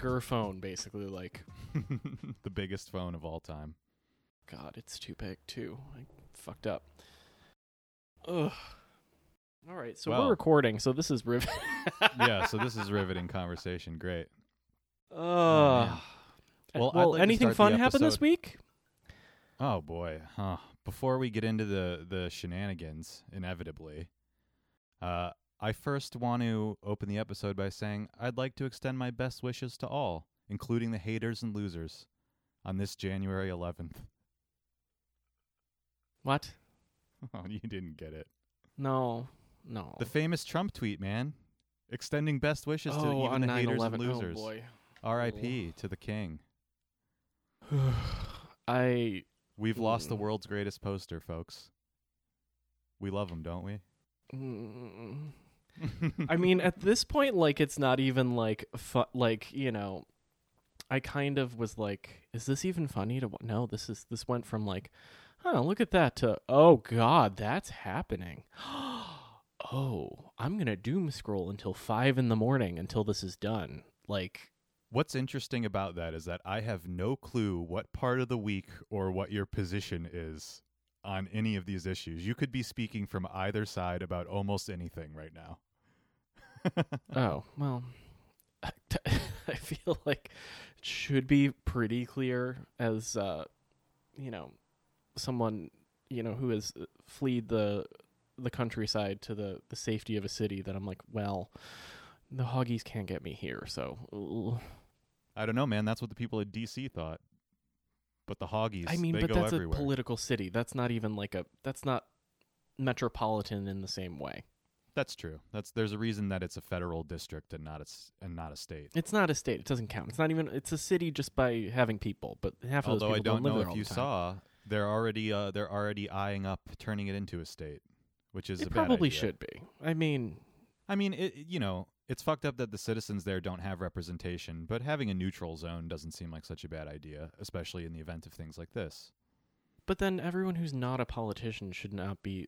bigger phone, basically. Like, the biggest phone of all time. God, it's too big too. I fucked up. Ugh. All right, so Well. we're recording. So this is rivet. yeah, so this is riveting conversation. Great. Ugh. man. Well, Well, like anything fun happened this week? Oh boy, huh. Before we get into the the shenanigans, inevitably, uh, I first want to open the episode by saying I'd like to extend my best wishes to all, including the haters and losers, on this January 11th. What? Oh, you didn't get it. No, no. The famous Trump tweet, man, extending best wishes to oh, even on the haters 9/11. and losers. Oh boy. R.I.P. to the king. I We've lost the Mm. world's greatest poster, folks. We love him, don't we? Mm. I mean, at this point, like it's not even like fu- like you know. I kind of was like, is this even funny to? wa- No, this is this went from like, oh look at that to oh god, that's happening. oh, I'm gonna doom scroll until five in the morning until this is done. Like, What's interesting about that is that I have no clue what part of the week or what your position is on any of these issues. You could be speaking from either side about almost anything right now. Oh well, I feel like it should be pretty clear as uh, you know, someone you know who has uh, fled the the countryside to the the safety of a city. That I'm like, well, the hoggies can't get me here, so. ugh. I don't know, man. That's what the people at DC thought. But the hoggies, I mean, but that's everywhere. a political city. That's not even like a. That's not metropolitan in the same way. That's true. That's there's a reason that it's a federal district and not a and not a state. It's not a state. It doesn't count. It's not even. It's a city just by having people. But half of those Although I people don't know if you the saw, they're already uh, they're already eyeing up turning it into a state, which is It probably should be. I mean, I mean, it, you know, it's fucked up that the citizens there don't have representation, but having a neutral zone doesn't seem like such a bad idea, especially in the event of things like this. but then everyone who's not a politician should not be,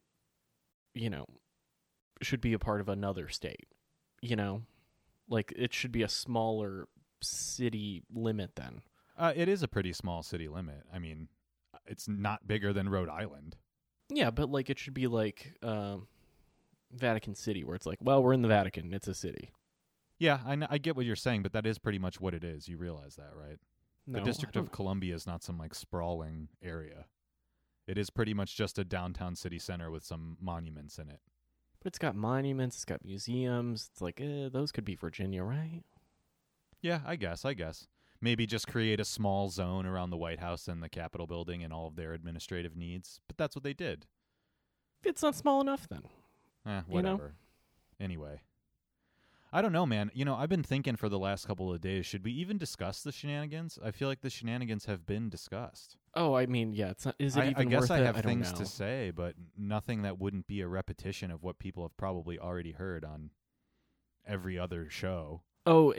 you know, should be a part of another state. You know, like it should be a smaller city limit then. Uh, it is a pretty small city limit. I mean, it's not bigger than Rhode Island. Yeah, but like it should be like um, Vatican City, where it's like, well, we're in the Vatican. It's a city. Yeah, I, I get what you're saying, but that is pretty much what it is. You realize that, right? No, the District of Columbia is not some like sprawling area. It is pretty much just a downtown city center with some monuments in it. But it's got monuments. It's got museums. It's like, eh, those could be Virginia, right? Yeah, I guess. I guess. Maybe just create a small zone around the White House and the Capitol building and all of their administrative needs. But that's what they did. It's not small enough then. Eh, You know? whatever. Anyway. I don't know, man. You know, I've been thinking for the last couple of days, should we even discuss the shenanigans? I feel like the shenanigans have been discussed. Oh, I mean, yeah. It's not. Is it I, even I guess worth I have things to say, but nothing that wouldn't be a repetition of what people have probably already heard on every other show. Oh,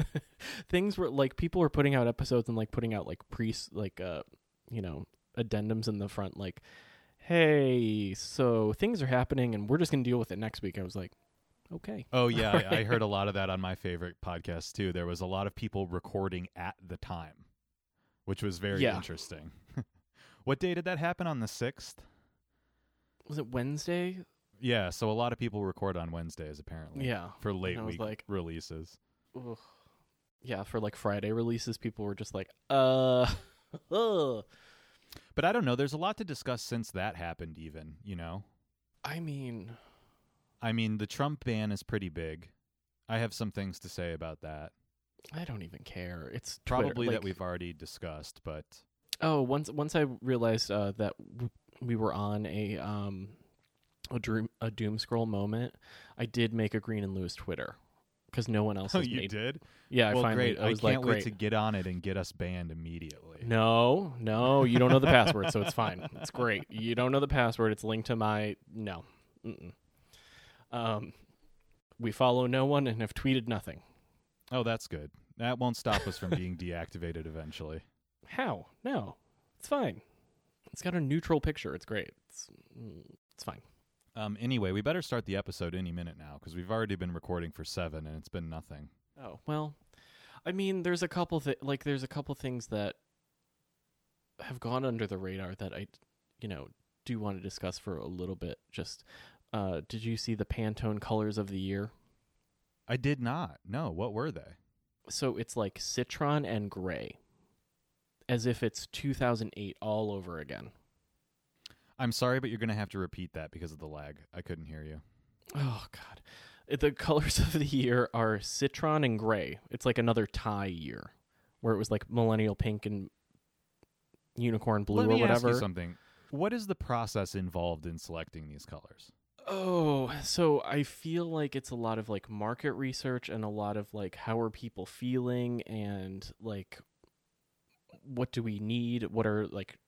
things were like people were putting out episodes and like putting out like pre like uh you know addendums in the front like, hey, so things are happening and we're just gonna deal with it next week. I was like, okay. Oh yeah, I, I heard a lot of that on my favorite podcast too. There was a lot of people recording at the time, which was very Yeah. interesting. what day did that happen on the sixth? Was it Wednesday? Yeah, so a lot of people record on Wednesdays apparently. Yeah. for late week like- releases. Ugh. Yeah, for like Friday releases, people were just like, uh, ugh. But I don't know. There's a lot to discuss since that happened. Even you know, I mean, I mean, the Trump ban is pretty big. I have some things to say about that. I don't even care. It's Twitter. Probably that we've already discussed, but Oh, once once I realized uh, that w- we were on a um a doom a doom scroll moment, I did make a Green and Lewis Twitter because no one else oh, has you made. did. Yeah, well, I finally. great. I was can't like, wait great. to get on it and get us banned immediately. No, no, you don't know the password, so it's fine. It's great. You don't know the password. It's linked to my no. Mm-mm. Um, we follow no one and have tweeted nothing. Oh, that's good. That won't stop us from being deactivated eventually. How? No, it's fine. It's got a neutral picture. It's great. It's mm, it's fine. Um, anyway, we better start the episode any minute now because we've already been recording for seven and it's been nothing. Oh well, I mean, there's a couple th- like there's a couple things that have gone under the radar that I, you know, do want to discuss for a little bit. Just, uh, did you see the Pantone colors of the year? I did not. No, what were they? So it's like citron and gray, as if it's 2008 all over again. I'm sorry, but you're going to have to repeat that because of the lag. I couldn't hear you. Oh God, the colors of the year are citron and gray. It's like another tie year, where it was like millennial pink and unicorn blue Let or me ask whatever. you something. What is the process involved in selecting these colors? Oh, so I feel like it's a lot of like market research and a lot of like how are people feeling and like what do we need? What are like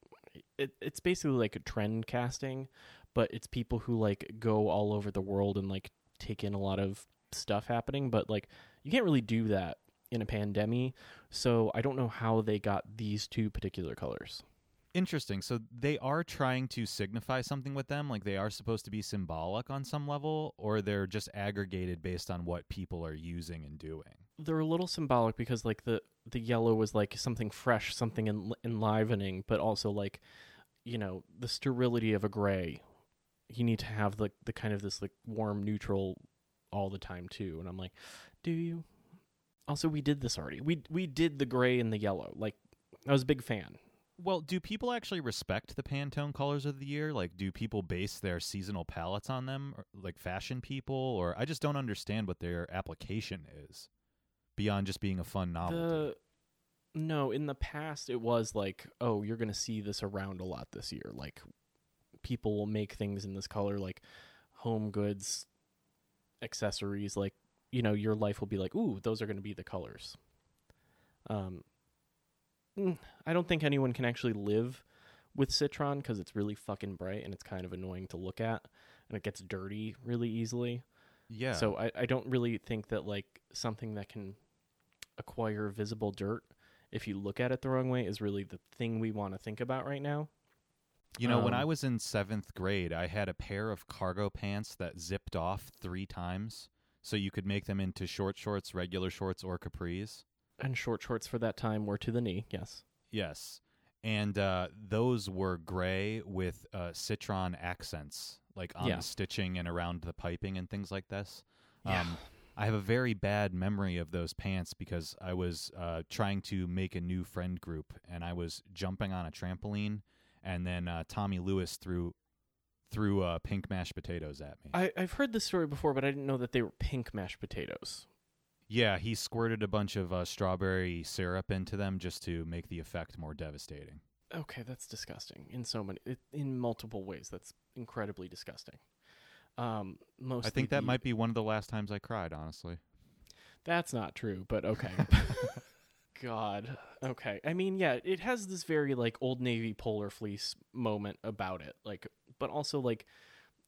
it, it's basically like a trend casting, but it's people who like go all over the world and like take in a lot of stuff happening, but like you can't really do that in a pandemic. So I don't know how they got these two particular colors. Interesting. So they are trying to signify something with them, like they are supposed to be symbolic on some level, or they're just aggregated based on what people are using and doing. they're a little symbolic because like the the yellow was like something fresh, something en- enlivening, but also like you know the sterility of a gray. You need to have the the kind of this like warm neutral all the time too. And I'm like, do you? Also, we did this already. We we did the gray and the yellow. Like I was a big fan. Well, do people actually respect the Pantone colors of the year? Like, do people base their seasonal palettes on them, or, like fashion people? Or I just don't understand what their application is beyond just being a fun novelty. The no, in the past it was like, oh, you're gonna see this around a lot this year. Like people will make things in this color, like home goods, accessories. Like you know, your life will be like, ooh, those are gonna be the colors. Um, I don't think anyone can actually live with citron because it's really fucking bright and it's kind of annoying to look at, and it gets dirty really easily. yeah. So I, I don't really think that like something that can acquire visible dirt if you look at it the wrong way is really the thing we want to think about right now. You know, when Um, I was in seventh grade, I had a pair of cargo pants that zipped off three times, so you could make them into short shorts, regular shorts, or capris. And short shorts for that time were to the knee, yes. Yes, and uh, those were gray with uh, citron accents, like on Yeah. the stitching and around the piping and things like this. Yeah. Um, I have a very bad memory of those pants because I was uh, trying to make a new friend group, and I was jumping on a trampoline, and then uh, Tommy Lewis threw threw uh, pink mashed potatoes at me. I, I've heard this story before, but I didn't know that they were pink mashed potatoes. Yeah, he squirted a bunch of uh, strawberry syrup into them just to make the effect more devastating. Okay, that's disgusting in so many, it, in multiple ways. That's incredibly disgusting. Um, mostly I think that the- might be one of the last times I cried, honestly. That's not true, but okay. God. Okay. I mean, yeah, it has this very like old navy polar fleece moment about it. Like but also like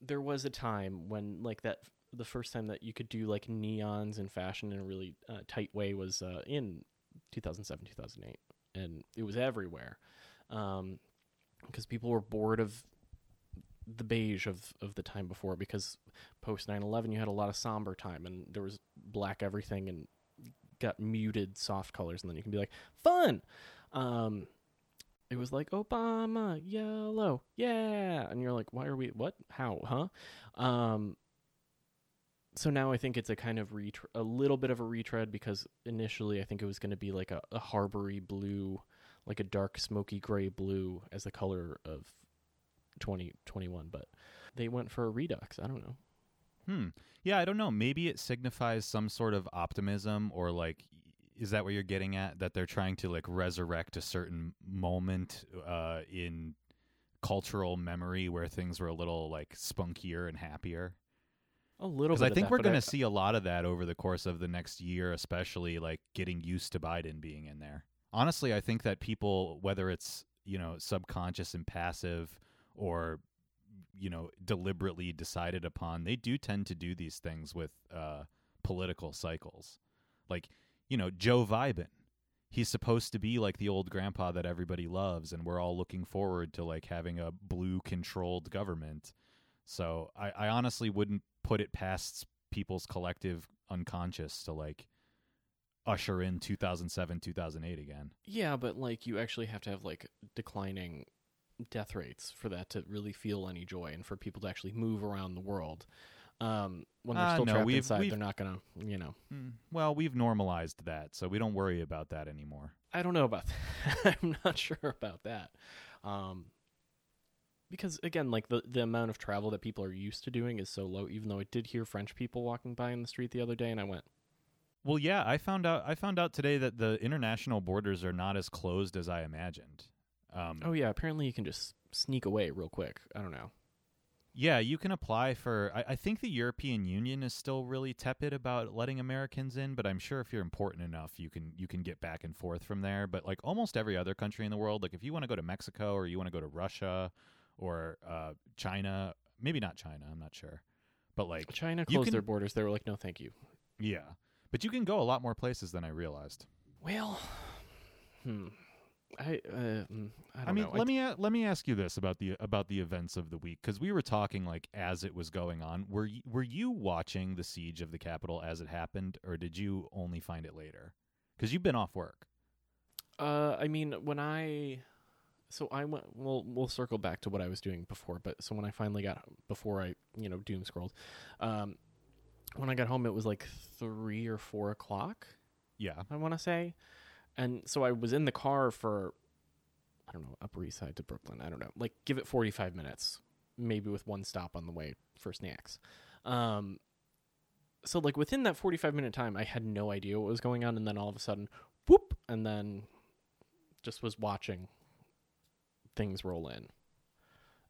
there was a time when like that the first time that you could do like neons in fashion in a really uh, tight way was uh, in 2007 2008 and it was everywhere. Um because people were bored of the beige of of the time before because post 9/11 you had a lot of somber time and there was black everything and got muted soft colors and then you can be like fun! Um it was like obama yellow yeah! And you're like why are we what? How huh? Um so now i think it's a kind of retr- a little bit of a retread because initially i think it was going to be like a, a harbory blue like a dark smoky gray blue as the color of 2021 but they went for a redux i don't know Hmm. Yeah, I don't know. Maybe it signifies some sort of optimism or like is that what you're getting at that they're trying to like resurrect a certain moment uh in cultural memory where things were a little like spunkier and happier? A little Because bit I of think that, we're going to see a lot of that over the course of the next year, especially like getting used to Biden being in there. Honestly, I think that people, whether it's you know subconscious and passive or you know deliberately decided upon, they do tend to do these things with uh, political cycles. Like you know Joe Biden, he's supposed to be like the old grandpa that everybody loves, and we're all looking forward to like having a blue controlled government. So I, I honestly wouldn't put it past people's collective unconscious to like usher in 2007, 2008 again. Yeah, but like you actually have to have like declining death rates for that to really feel any joy and for people to actually move around the world. Um, when they're Uh, still no, trapped we've- inside, we've- they're not gonna, you know. Mm, Well, we've normalized that, so we don't worry about that anymore. I don't know about that. I'm not sure about that. Um, because again, like the the amount of travel that people are used to doing is so low. Even though I did hear French people walking by in the street the other day, and I went, Well, yeah, I found out. I found out today that the international borders are not as closed as I imagined. Um, "Oh yeah, apparently you can just sneak away real quick." I don't know. Yeah, you can apply for. I, I think the European Union is still really tepid about letting Americans in, but I'm sure if you're important enough, you can you can get back and forth from there. But like almost every other country in the world, like if you want to go to Mexico or you want to go to Russia or uh, China, maybe not China, I'm not sure, but like China closed can- their borders. They were like, "No, thank you." yeah, but you can go a lot more places than I realized. Well, hmm. I uh, mm, I don't I mean, know. let me a- let me ask you this about the about the events of the week because we were talking like as it was going on. Were were you watching the siege of the Capitol as it happened, or did you only find it later? Because you've been off work. Uh, I mean, when I, so I went. We'll we'll circle back to what I was doing before. But so when I finally got before I you know doom scrolled, um, when I got home it was like three or four o'clock. Yeah, I want to say, and so I was in the car for, I don't know, Upper East Side to Brooklyn. I don't know, like give it forty five minutes, maybe with one stop on the way for snacks. Um, so like within that forty five minute time, I had no idea what was going on, and then all of a sudden, whoop, and then just was watching things roll in.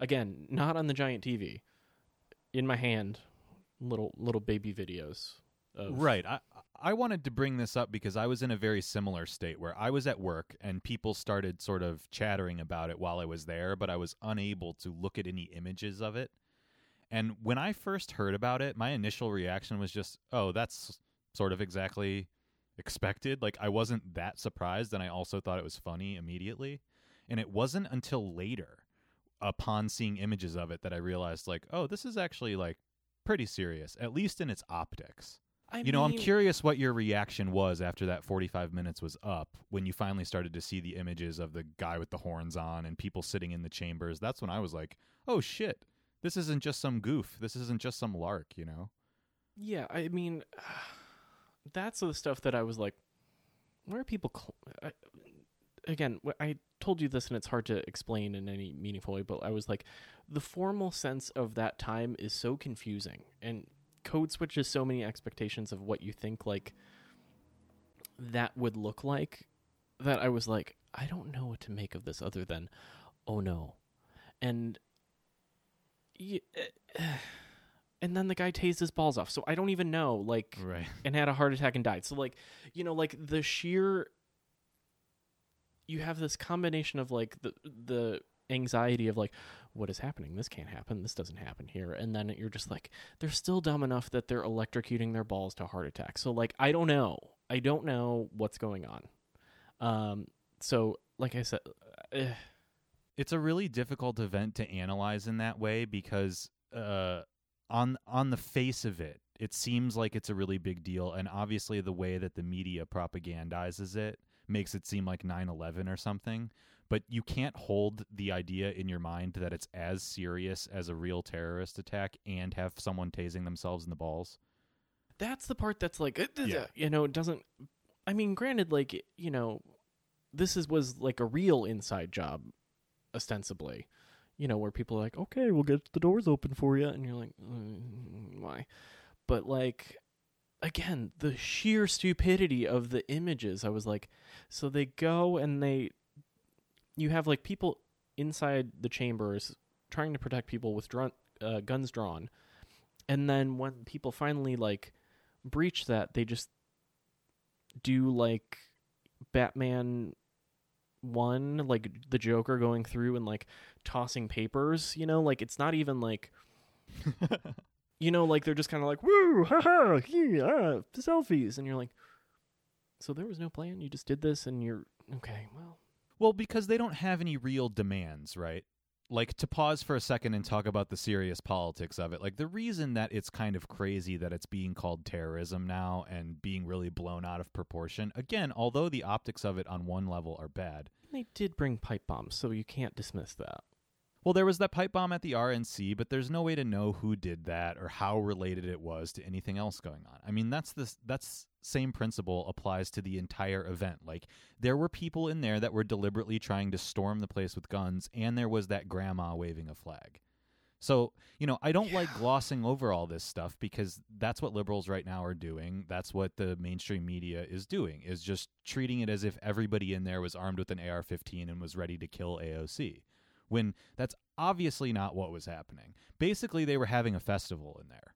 Again, not on the giant TV, in my hand, little little baby videos. Of, right. I I wanted to bring this up because I was in a very similar state where I was at work and people started sort of chattering about it while I was there, but I was unable to look at any images of it. And when I first heard about it, my initial reaction was just, "Oh, that's sort of exactly expected." Like I wasn't that surprised and I also thought it was funny immediately. And it wasn't until later upon seeing images of it that I realized like, "Oh, this is actually like pretty serious, at least in its optics." I you know, I'm curious what your reaction was after that 45 minutes was up when you finally started to see the images of the guy with the horns on and people sitting in the chambers. That's when I was like, "Oh shit. This isn't just some goof. This isn't just some lark, you know?" Yeah, I mean, that's the stuff that I was like, where are people? Cl- I, again, I told you this, and it's hard to explain in any meaningful way. But I was like, the formal sense of that time is so confusing, and code switches so many expectations of what you think like that would look like that I was like, I don't know what to make of this other than, oh no, and. y- eh, And then the guy tased his balls off. So I don't even know, like, Right. and had a heart attack and died. So like, you know, like the sheer you have this combination of like the the anxiety of like what is happening? This can't happen. This doesn't happen here. And then you're just like they're still dumb enough that they're electrocuting their balls to heart attack. So like I don't know. I don't know what's going on. Um so like I said eh, It's a really difficult event to analyze in that way because uh on on the face of it, it seems like it's a really big deal and obviously the way that the media propagandizes it makes it seem like 9/11 or something, but you can't hold the idea in your mind that it's as serious as a real terrorist attack and have someone tasing themselves in the balls. that's the part that's like Yeah. you know it doesn't i mean granted like you know this is was like a real inside job ostensibly you know where people are like okay we'll get the doors open for you and you're like mm, why but like again the sheer stupidity of the images. I was like so they go and they you have like people inside the chambers trying to protect people with uh, guns drawn. And then when people finally like breach that they just do like batman one like the joker going through and like tossing papers you know? Like it's not even like you know like they're just kind of like woo haha yeah selfies and you're like so there was no plan you just did this and you're okay well Well, because they don't have any real demands, right? like to pause for a second and talk about the serious politics of it. Like the reason that it's kind of crazy that it's being called terrorism now and being really blown out of proportion. Again, although the optics of it on one level are bad. They did bring pipe bombs, so you can't dismiss that. Well, there was that pipe bomb at the RNC, but there's no way to know who did that or how related it was to anything else going on. I mean, that's the that's same principle applies to the entire event. Like there were people in there that were deliberately trying to storm the place with guns, and there was that grandma waving a flag. So, you know, I don't yeah. like glossing over all this stuff because that's what liberals right now are doing. That's what the mainstream media is doing, is just treating it as if everybody in there was armed with an AR 15 and was ready to kill AOC when that's obviously not what was happening. Basically, they were having a festival in there.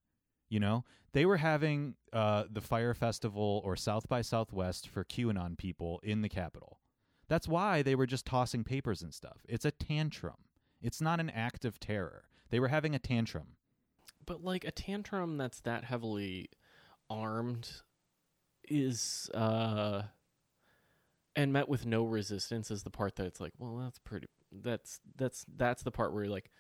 You know, they were having uh, the Fyre Festival or South by Southwest for QAnon people in the Capitol. That's why they were just tossing papers and stuff. It's a tantrum. It's not an act of terror. They were having a tantrum. But like a tantrum that's that heavily armed is uh and met with no resistance is the part that it's like, well, that's pretty that's that's that's the part where you're like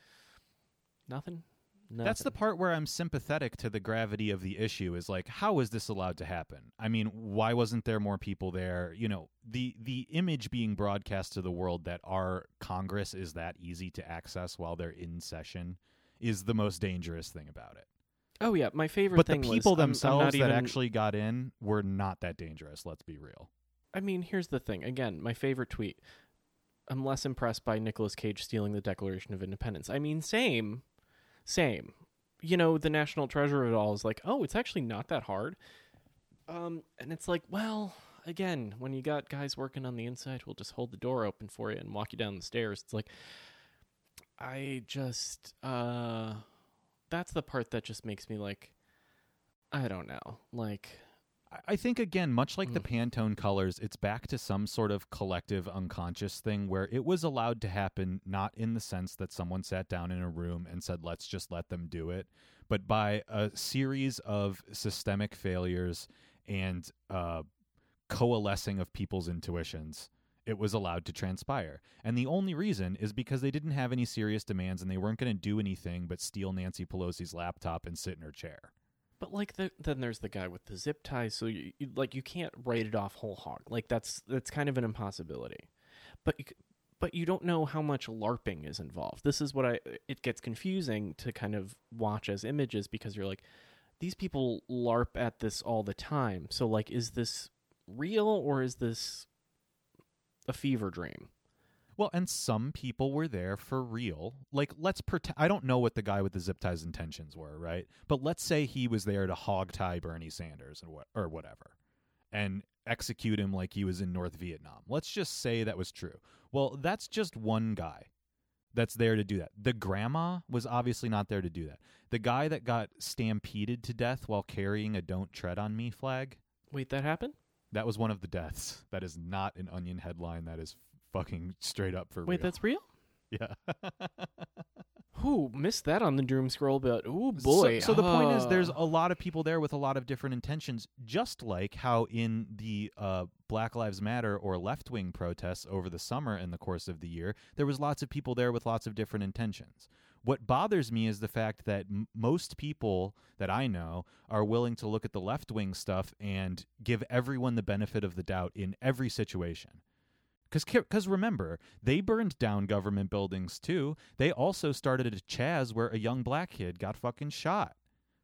nothing Nothing. That's the part where I'm sympathetic to the gravity of the issue is like how is this allowed to happen? I mean, why wasn't there more people there? You know, the the image being broadcast to the world that our Congress is that easy to access while they're in session is the most dangerous thing about it. Oh yeah, my favorite but thing the people was, themselves I'm, I'm that even, actually got in were not that dangerous, let's be real. I mean, here's the thing. Again, my favorite tweet. I'm less impressed by Nicolas Cage stealing the Declaration of Independence. I mean, same, same. You know, the national treasure of it all is like, oh, it's actually not that hard. Um, and it's like, well, again, when you got guys working on the inside who'll just hold the door open for you and walk you down the stairs, it's like, I just, uh, that's the part that just makes me like, I don't know, like I think again, much like mm. the Pantone colors, it's back to some sort of collective unconscious thing where it was allowed to happen not in the sense that someone sat down in a room and said, let's just let them do it, but by a series of systemic failures and uh, coalescing of people's intuitions. It was allowed to transpire. And the only reason is because they didn't have any serious demands and they weren't going to do anything but steal Nancy Pelosi's laptop and sit in her chair. But like the, then there's the guy with the zip ties, so you, you, like you can't write it off whole hog. Like that's that's kind of an impossibility. But you, but you don't know how much larping is involved. This is what I it gets confusing to kind of watch as images because you're like these people larp at this all the time. So like is this real or is this a fever dream? Well, and some people were there for real. Like, let's pretend. I don't know what the guy with the zip ties intentions were, right? But let's say he was there to hog tie Bernie Sanders and what or whatever, and execute him like he was in North Vietnam. Let's just say that was true. Well, that's just one guy that's there to do that. The grandma was obviously not there to do that. The guy that got stampeded to death while carrying a "Don't Tread on Me" flag. Wait, that happened? That was one of the deaths. That is not an Onion headline. That is fucking straight up for Wait, real. that's real? Yeah. Who missed that on the doom scroll? But oh boy! So, so the point is, there's Ah. a lot of people there with a lot of different intentions. Just like how in the uh, Black Lives Matter or left wing protests over the summer in the course of the year, there was lots of people there with lots of different intentions. What bothers me is the fact that m- most people that I know are willing to look at the left wing stuff and give everyone the benefit of the doubt in every situation. Because remember, they burned down government buildings too. They also started a Chaz where a young black kid got fucking shot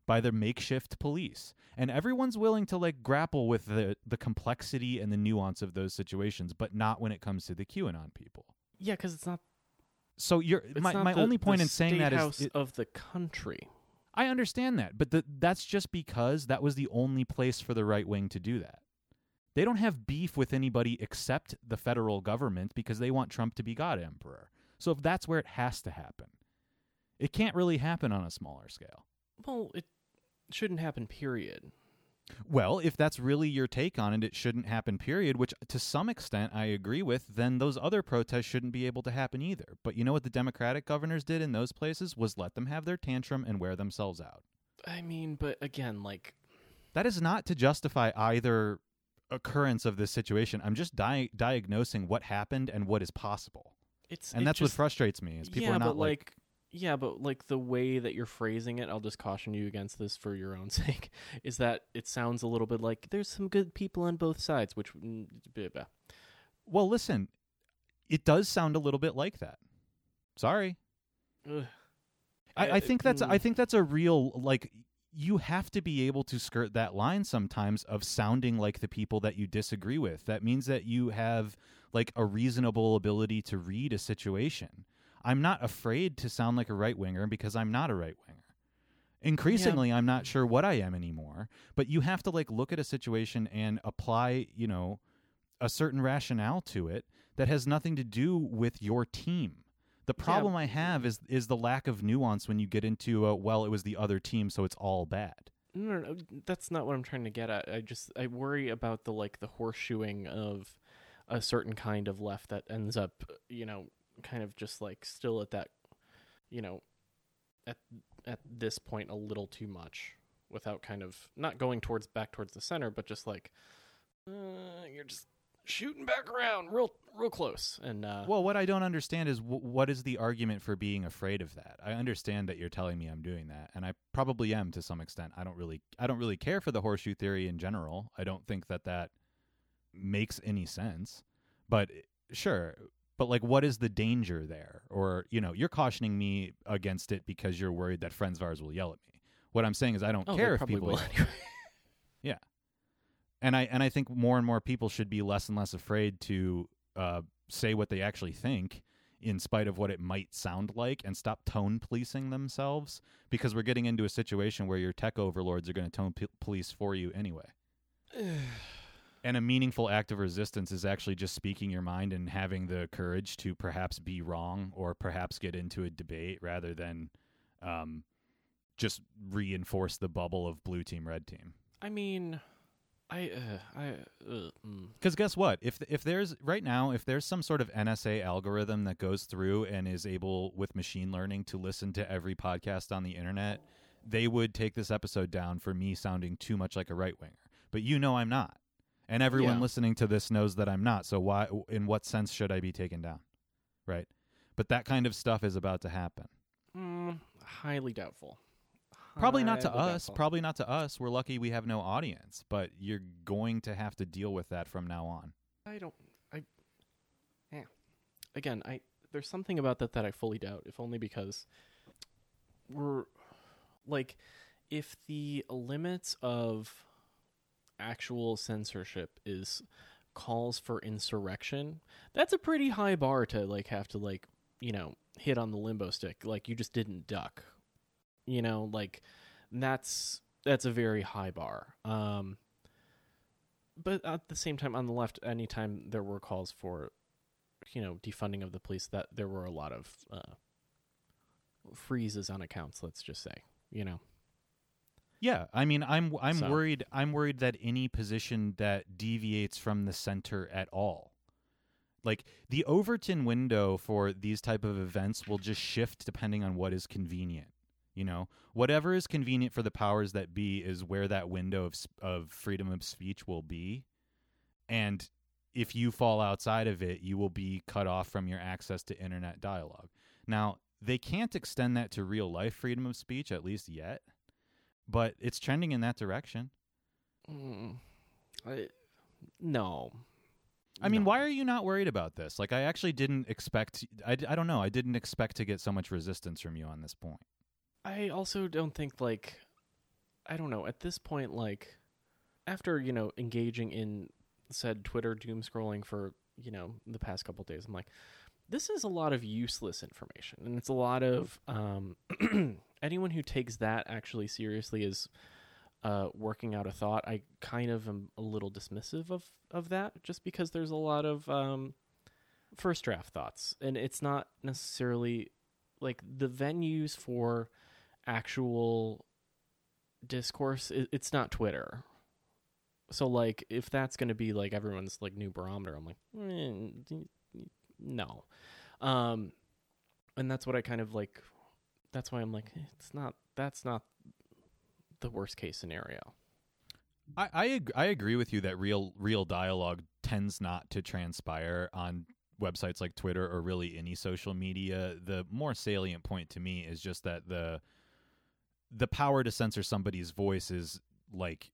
by the makeshift police. And everyone's willing to like grapple with the, the complexity and the nuance of those situations, but not when it comes to the QAnon people. Yeah, because it's not. So you're my, my the- only point in saying that is it- of the country. I understand that, but the, that's just because that was the only place for the right wing to do that. They don't have beef with anybody except the federal government because they want Trump to be God Emperor. So if that's where it has to happen, it can't really happen on a smaller scale. Well, it shouldn't happen. Period. Well, if that's really your take on it, it shouldn't happen, period, which to some extent I agree with, then those other protests shouldn't be able to happen either. But you know what the Democratic governors did in those places was let them have their tantrum and wear themselves out. I mean, but again, like That is not to justify either occurrence of this situation. I'm just di- diagnosing what happened and what is possible. it's and it that's just, what frustrates me is people yeah, are not but like, yeah, but like the way that you're phrasing it, I'll just caution you against this for your own sake. Is that it sounds a little bit like there's some good people on both sides, which mm, blah, blah. well, listen, it does sound a little bit like that. Sorry, Ugh. I, I think that's mm, I think that's a real like you have to be able to skirt that line sometimes of sounding like the people that you disagree with. That means that you have like a reasonable ability to read a situation. I'm not afraid to sound like a right winger because I'm not a right winger. Increasingly, I'm not sure what I am anymore, but you have to like look at a situation and apply, you know, a certain rationale to it that has nothing to do with your team. The problem I have is is the lack of nuance when you get into uh, well, it was the other team, so it's all bad. No, no, no, that's not what I'm trying to get at. I just I worry about the like the horseshoeing of a certain kind of left that ends up, you know, kind of just like still at that, you know, at at this point a little too much without kind of not going towards back towards the center, but just like uh, you're just shooting back around real real close and uh Well, what I don't understand is w- what is the argument for being afraid of that? I understand that you're telling me I'm doing that, and I probably am to some extent. I don't really, I don't really care for the horseshoe theory in general. I don't think that that makes any sense. But sure, but like, what is the danger there? Or you know, you're cautioning me against it because you're worried that friends of ours will yell at me. What I'm saying is, I don't oh, care if people will yell. and I and I think more and more people should be less and less afraid to uh, say what they actually think, in spite of what it might sound like, and stop tone policing themselves because we're getting into a situation where your tech overlords are going to tone p- police for you anyway. and a meaningful act of resistance is actually just speaking your mind and having the courage to perhaps be wrong or perhaps get into a debate rather than um, just reinforce the bubble of blue team, red team. I mean, I uh, I uh, mm. Because guess what? If if there's right now, if there's some sort of NSA algorithm that goes through and is able with machine learning to listen to every podcast on the internet, they would take this episode down for me sounding too much like a right winger. But you know I'm not, and everyone Yeah. listening to this knows that I'm not. So why? In what sense should I be taken down? Right. But that kind of stuff is about to happen. Mm, highly doubtful. Probably not to us. Probably not to us. We're lucky we have no audience, but you're going to have to deal with that from now on. I don't. I. Yeah. Again, I. There's something about that that I fully doubt. If only because we're like, if the limits of actual censorship is calls for insurrection, that's a pretty high bar to like have to like you know hit on the limbo stick. Like you just didn't duck. You know, like that's that's a very high bar. Um but at the same time on the left anytime there were calls for you know defunding of the police that there were a lot of uh, freezes on accounts let's just say you know Yeah, I mean, I'm I'm So- worried. I'm worried that any position that deviates from the center at all, like the Overton window for these type of events, will just shift depending on what is convenient. You know, whatever is convenient for the powers that be is where that window of of freedom of speech will be, and if you fall outside of it, you will be cut off from your access to internet dialogue. Now, they can't extend that to real life freedom of speech, at least yet but it's trending in that direction. mm, I, no I mean, No. why are you not worried about this? Like, I actually didn't expect. I, I don't know. I didn't expect to get so much resistance from you on this point. I also don't think like i don't know at this point like after you know engaging in said twitter doom scrolling for you know the past couple days i'm like this is a lot of useless information and it's a lot of um, anyone who takes that actually seriously is uh, working out a thought. I kind of am a little dismissive of, of that just because there's a lot of um, first draft thoughts and it's not necessarily like the venues for actual discourse it, it's not twitter. So like if that's going to be like everyone's like new barometer i'm like d- no. Um and that's what i kind of like that's why i'm like eh, it's not that's not the worst case scenario. I I, ag- I agree with you that real real dialogue tends not to transpire on websites like Twitter or really any social media, the more salient point to me is just that the the power to censor somebody's voice is like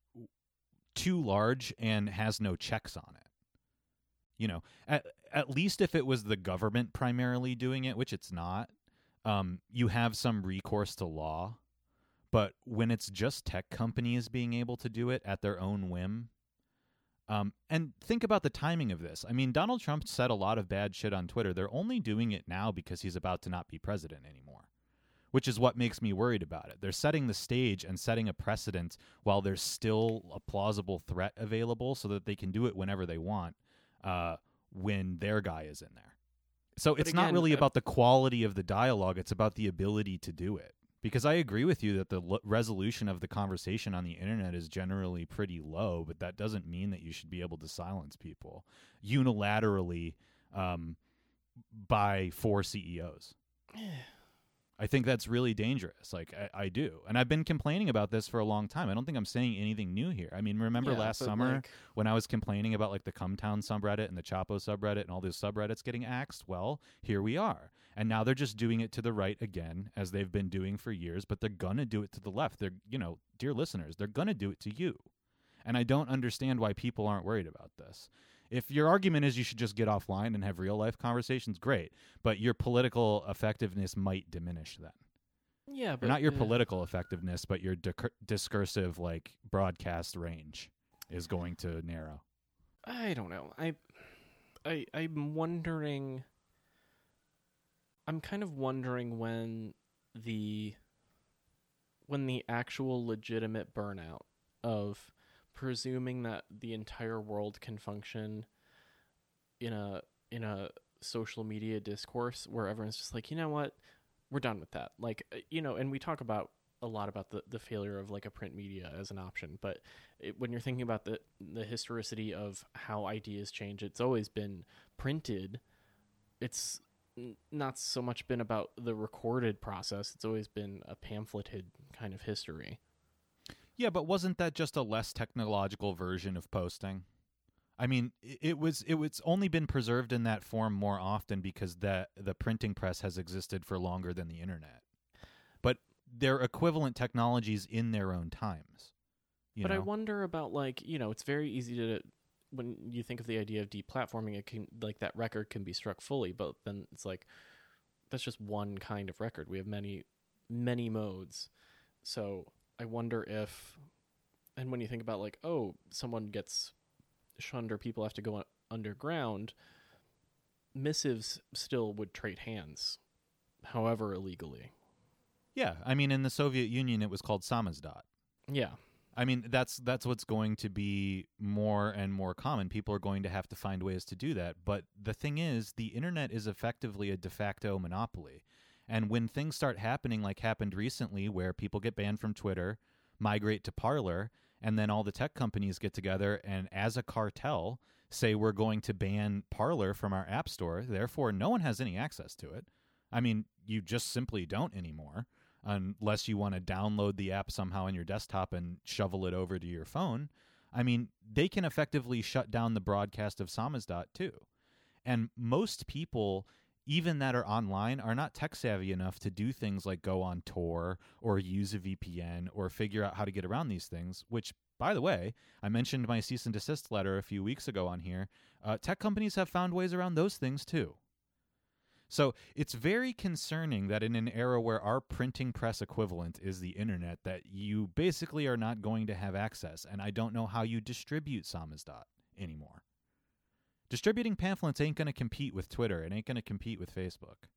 too large and has no checks on it. You know, at at least if it was the government primarily doing it, which it's not, um, you have some recourse to law. But when it's just tech companies being able to do it at their own whim, um, and think about the timing of this. I mean, Donald Trump said a lot of bad shit on Twitter. They're only doing it now because he's about to not be president anymore, which is what makes me worried about it. They're setting the stage and setting a precedent while there's still a plausible threat available so that they can do it whenever they want uh, when their guy is in there. So But it's not really uh, about the quality of the dialogue, it's about the ability to do it. Because I agree with you that the l- resolution of the conversation on the internet is generally pretty low, but that doesn't mean that you should be able to silence people unilaterally um, by four CEOs. I think that's really dangerous. Like I, I do, and I've been complaining about this for a long time. I don't think I'm saying anything new here. I mean, remember Yeah, last summer like, when I was complaining about like the Cumtown subreddit and the Chapo subreddit and all those subreddits getting axed? Well, here we are. And now they're just doing it to the right again, as they've been doing for years, but they're gonna do it to the left. They're you know, dear listeners, they're gonna do it to you. And I don't understand why people aren't worried about this. If your argument is you should just get offline and have real life conversations, great. But your political effectiveness might diminish then. yeah, Or but not your political effectiveness, but your discur- discursive like broadcast range is going to narrow. I don't know. I, I, I'm wondering. I'm kind of wondering when the, when the actual legitimate burnout of presuming that the entire world can function in a in a social media discourse where everyone's just like, you know what, we're done with that. Like, uh, you know, and we talk about a lot about the the failure of like a print media as an option, but it, when you're thinking about the the historicity of how ideas change, it's always been printed. It's not so much been about the recorded process. It's always been a pamphleted kind of history. Yeah, but wasn't that just a less technological version of posting? I mean, it was it was only been preserved in that form more often because that the printing press has existed for longer than the internet. But they're equivalent technologies in their own times. You but I wonder about like you know it's very easy to when you think of the idea of deplatforming it can like that record can be struck fully but then it's like that's just one kind of record we have many many modes so I wonder if and when you think about like oh someone gets shunned or people have to go un- underground missives still would trade hands however illegally Yeah, I mean, in the Soviet Union, it was called samizdat. yeah I mean, that's that's what's going to be more and more common. People are going to have to find ways to do that. But the thing is, the internet is effectively a de facto monopoly. And when things start happening like happened recently where people get banned from Twitter, migrate to Parler, and then all the tech companies get together and as a cartel say we're going to ban Parler from our app store, therefore no one has any access to it. I mean, you just simply don't anymore unless you want to download the app somehow on your desktop and shovel it over to your phone. I mean, they can effectively shut down the broadcast of Samizdat too. And most people, even that are online, are not tech savvy enough to do things like go on Tor or use a VPN or figure out how to get around these things, which, by the way, I mentioned my cease and desist letter a few weeks ago on here. Uh, tech companies have found ways around those things too. So it's very concerning that in an era where our printing press equivalent is the internet, that you basically are not going to have access. And I don't know how you distribute Samizdat anymore. Distributing pamphlets ain't going to compete with Twitter. It ain't going to compete with Facebook.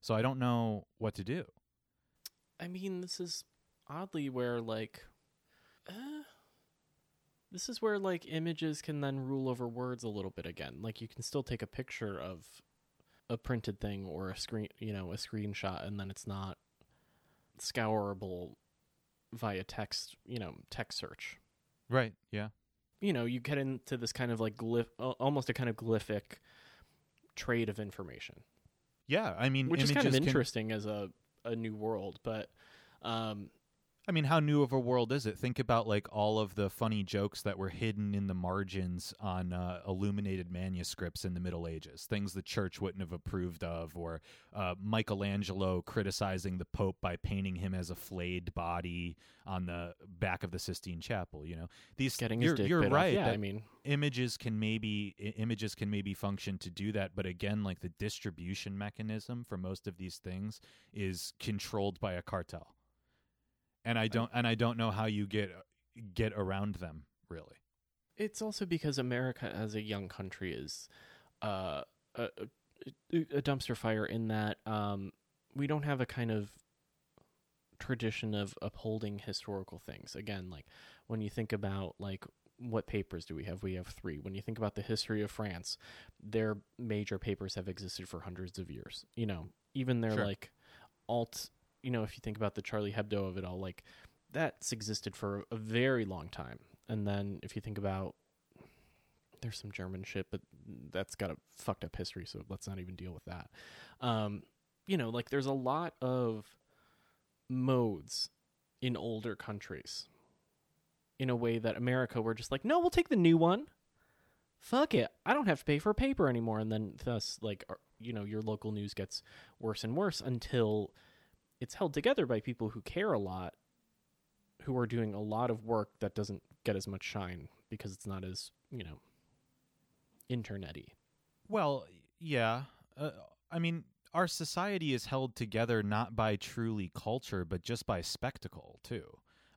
So I don't know what to do. I mean, this is oddly where like, uh, this is where like images can then rule over words a little bit again. Like you can still take a picture of a printed thing or a screen, you know, a screenshot, and then it's not scourable via text, you know, text search. Right. Yeah. You know, you get into this kind of like glyph, almost a kind of glyphic trade of information. Yeah. I mean, which is kind of images can- interesting as a a new world but um I mean, how new of a world is it? Think about like all of the funny jokes that were hidden in the margins on uh, illuminated manuscripts in the Middle Ages, things the church wouldn't have approved of, or uh, Michelangelo criticizing the Pope by painting him as a flayed body on the back of the Sistine Chapel. You know, these Getting you're, you're right. Yeah, I mean, images can maybe images can maybe function to do that, but again, like the distribution mechanism for most of these things is controlled by a cartel and I don't and I don't know how you get get around them really. it's also because America, as a young country, is uh, a, a, dumpster fire in that um, we don't have a kind of tradition of upholding historical things. Again, like when you think about like what papers do we have? We have three. When you think about the history of France, their major papers have existed for hundreds of years. You know, even their Sure. like alt. You know, if you think about the Charlie Hebdo of it all, like that's existed for a very long time. And then if you think about there's some German shit, but that's got a fucked up history, so let's not even deal with that. Um, you know, like there's a lot of modes in older countries in a way that America we're just like, no, we'll take the new one. Fuck it. I don't have to pay for a paper anymore. And then thus like you know, your local news gets worse and worse until it's held together by people who care a lot who are doing a lot of work that doesn't get as much shine because it's not as, you know, internety. Well, yeah. Uh, I mean, our society is held together not by truly culture, but just by spectacle, too.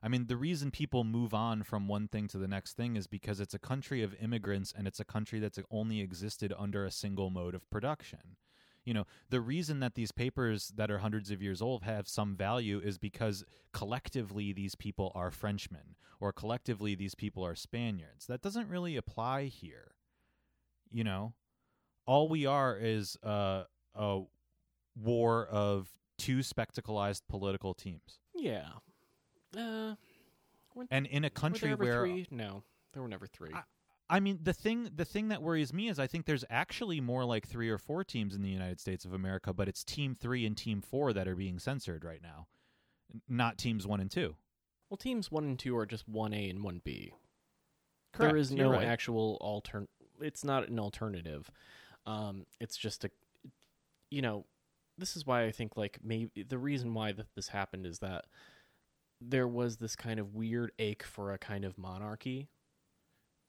I mean, the reason people move on from one thing to the next thing is because it's a country of immigrants and it's a country that's only existed under a single mode of production. You know, the reason that these papers that are hundreds of years old have some value is because collectively these people are Frenchmen or collectively these people are Spaniards. That doesn't really apply here. You know, all we are is uh, a war of two spectacleized political teams. Yeah. Uh, And in a country where three? No, there were never three. I- I mean, the thing the thing that worries me is I think there's actually more like three or four teams in the United States of America, but it's Team Three and Team Four that are being censored right now, not teams one and two. well, teams one and two are just one A and one B. Correct, There is no right. actual altern. It's not an alternative. Um, it's just a, you know, this is why I think like maybe the reason why that this happened is that there was this kind of weird ache for a kind of monarchy,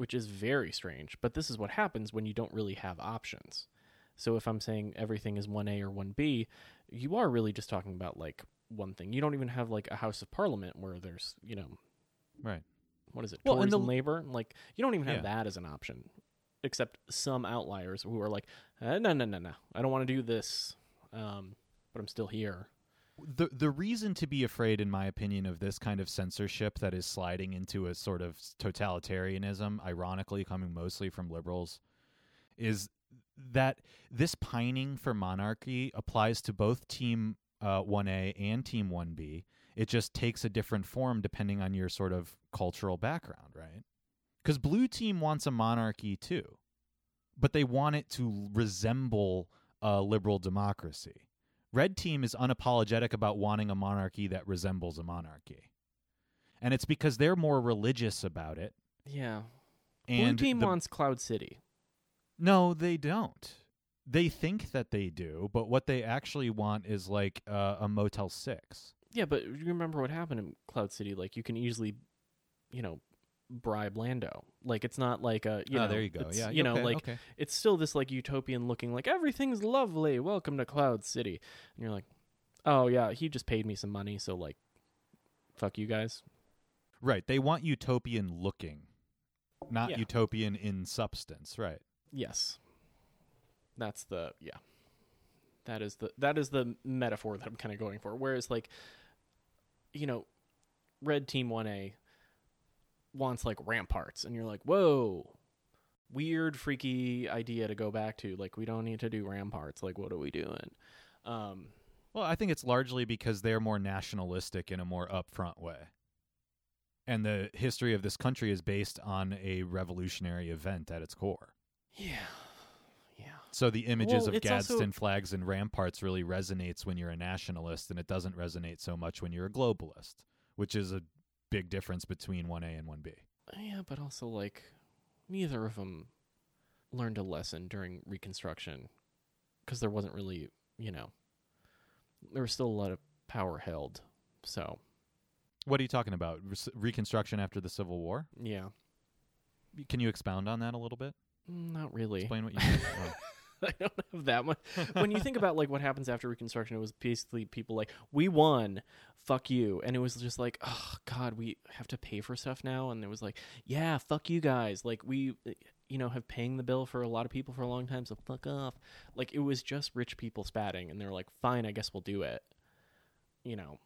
which is very strange. But this is what happens when you don't really have options. So if I'm saying everything is one A or one B, you are really just talking about like one thing. You don't even have like a House of Parliament where there's you know Right. what is it Well, and the- and Labor like you don't even have Yeah. that as an option except some outliers who are like eh, no no no no I don't want to do this um, but I'm still here the the reason to be afraid, in my opinion, of this kind of censorship that is sliding into a sort of totalitarianism, ironically coming mostly from liberals, is that this pining for monarchy applies to both Team uh, One A and Team One B. It just takes a different form depending on your sort of cultural background, right? Because Blue Team wants a monarchy too, but they want it to resemble a liberal democracy. Red team is unapologetic about wanting a monarchy that resembles a monarchy. And it's because they're more religious about it. yeah And Blue Team the- wants Cloud City No, they don't. They think that they do, but what they actually want is like uh, a Motel 6. yeah but you remember what happened in Cloud City like you can easily you know bribe Lando like it's not like a you oh, know there you go. Yeah, you know okay, like okay. it's still this like utopian looking like everything's lovely welcome to cloud city and you're like oh yeah he just paid me some money so like fuck you guys Right. They want utopian looking, not Yeah. utopian in substance. Right. yes that's the yeah that is the that is the metaphor that i'm kind of going for whereas like you know red team 1a wants like ramparts and you're like whoa weird freaky idea to go back to like we don't need to do ramparts like what are we doing um Well, I think it's largely because they're more nationalistic in a more upfront way. And the history of this country is based on a revolutionary event at its core. Yeah. Yeah. So the images Well, of Gadsden also- flags and ramparts really resonates when you're a nationalist, and it doesn't resonate so much when you're a globalist which is a big difference between 1A and 1B. Yeah, but also like neither of them learned a lesson during Reconstruction because there wasn't really, you know, there was still a lot of power held. So What are you talking about? Re- Reconstruction after the Civil War? yeah, Can you expound on that a little bit? Mm, not really. Explain what you mean. Oh. I don't have that much. when you think about like what happens after Reconstruction, it was basically people like, "We won, fuck you," and it was just like, "Oh God, we have to pay for stuff now," and it was like, "Yeah, fuck you guys." Like we, you know, have paying the bill for a lot of people for a long time, so fuck off. Like it was just rich people spatting, and they're like, "Fine, I guess we'll do it." You know,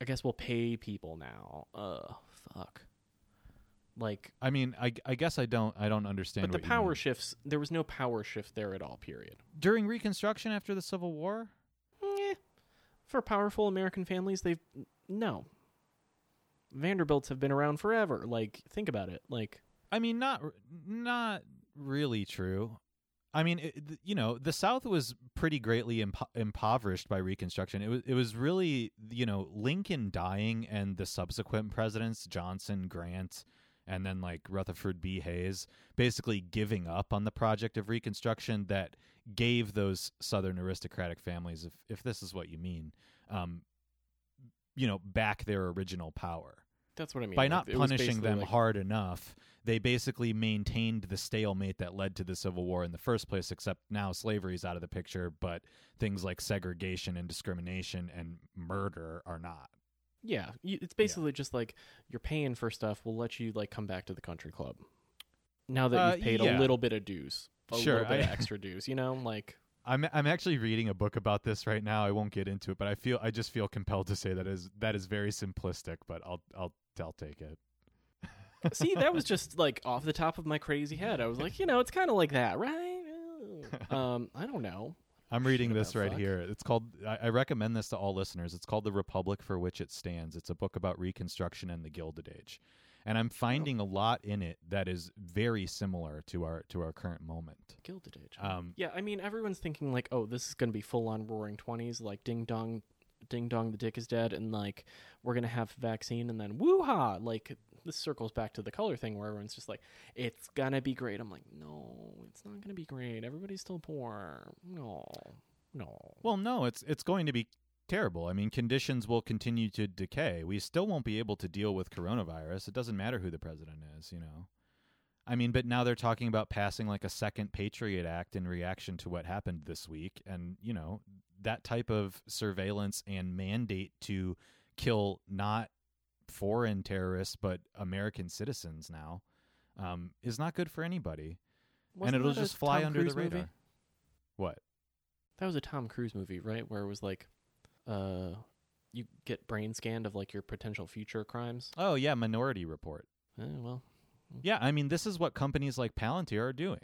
I guess we'll pay people now. Uh, fuck. Like I mean, I, I guess I don't I don't understand. but the what you power mean. shifts there was no power shift there at all period during Reconstruction after the Civil War. Eh, for powerful american families they've no vanderbilts have been around forever like think about it like I mean, not not really true. I mean, it, th- you know, the South was pretty greatly impo- impoverished by Reconstruction. It was it was really you know Lincoln dying and the subsequent presidents Johnson, Grant, and then like Rutherford B. Hayes basically giving up on the project of Reconstruction that gave those Southern aristocratic families, if if this is what you mean, um, you know, back their original power that's what i mean by not it punishing them like- hard enough, they basically maintained the stalemate that led to the Civil War in the first place, except now slavery is out of the picture, but things like segregation and discrimination and murder are not. Yeah it's basically just like you're paying for stuff we'll let you like come back to the country club now that Uh, you've paid yeah. a little bit of dues a Sure, little bit of extra dues you know like I'm I'm actually reading a book about this right now. I won't get into it, but I feel I just feel compelled to say that is that is very simplistic, but I'll I'll I'll take it. see that was just like off the top of my crazy head i was like you know it's kind of like that right um i don't know I'm reading this right fuck. here. It's called. I, I recommend this to all listeners. It's called "The Republic for Which It Stands." It's a book about Reconstruction and the Gilded Age, and I'm finding a lot in it that is very similar to our to our current moment. Gilded Age. Um, yeah, I mean, everyone's thinking like, oh, this is gonna be full on Roaring Twenties, like ding dong, ding dong, the dick is dead, and like we're gonna have vaccine, and then woo ha, like this circles back to the color thing where everyone's just like, it's gonna be great. I'm like, no, it's not gonna be great. Everybody's still poor. No, no. Well, no, it's it's going to be terrible. I mean, conditions will continue to decay. We still won't be able to deal with coronavirus. It doesn't matter who the president is, you know. I mean, but now they're talking about passing like a second Patriot Act in reaction to what happened this week, and you know that type of surveillance and mandate to kill not foreign terrorists but American citizens now um, is not good for anybody, Wasn't and it'll just fly Tom under Cruise the radar. movie? What? That was a Tom Cruise movie, right? Where it was like, uh, you get brain scanned of like your potential future crimes. Oh yeah, Minority Report. Eh, well, Yeah, I mean, this is what companies like Palantir are doing.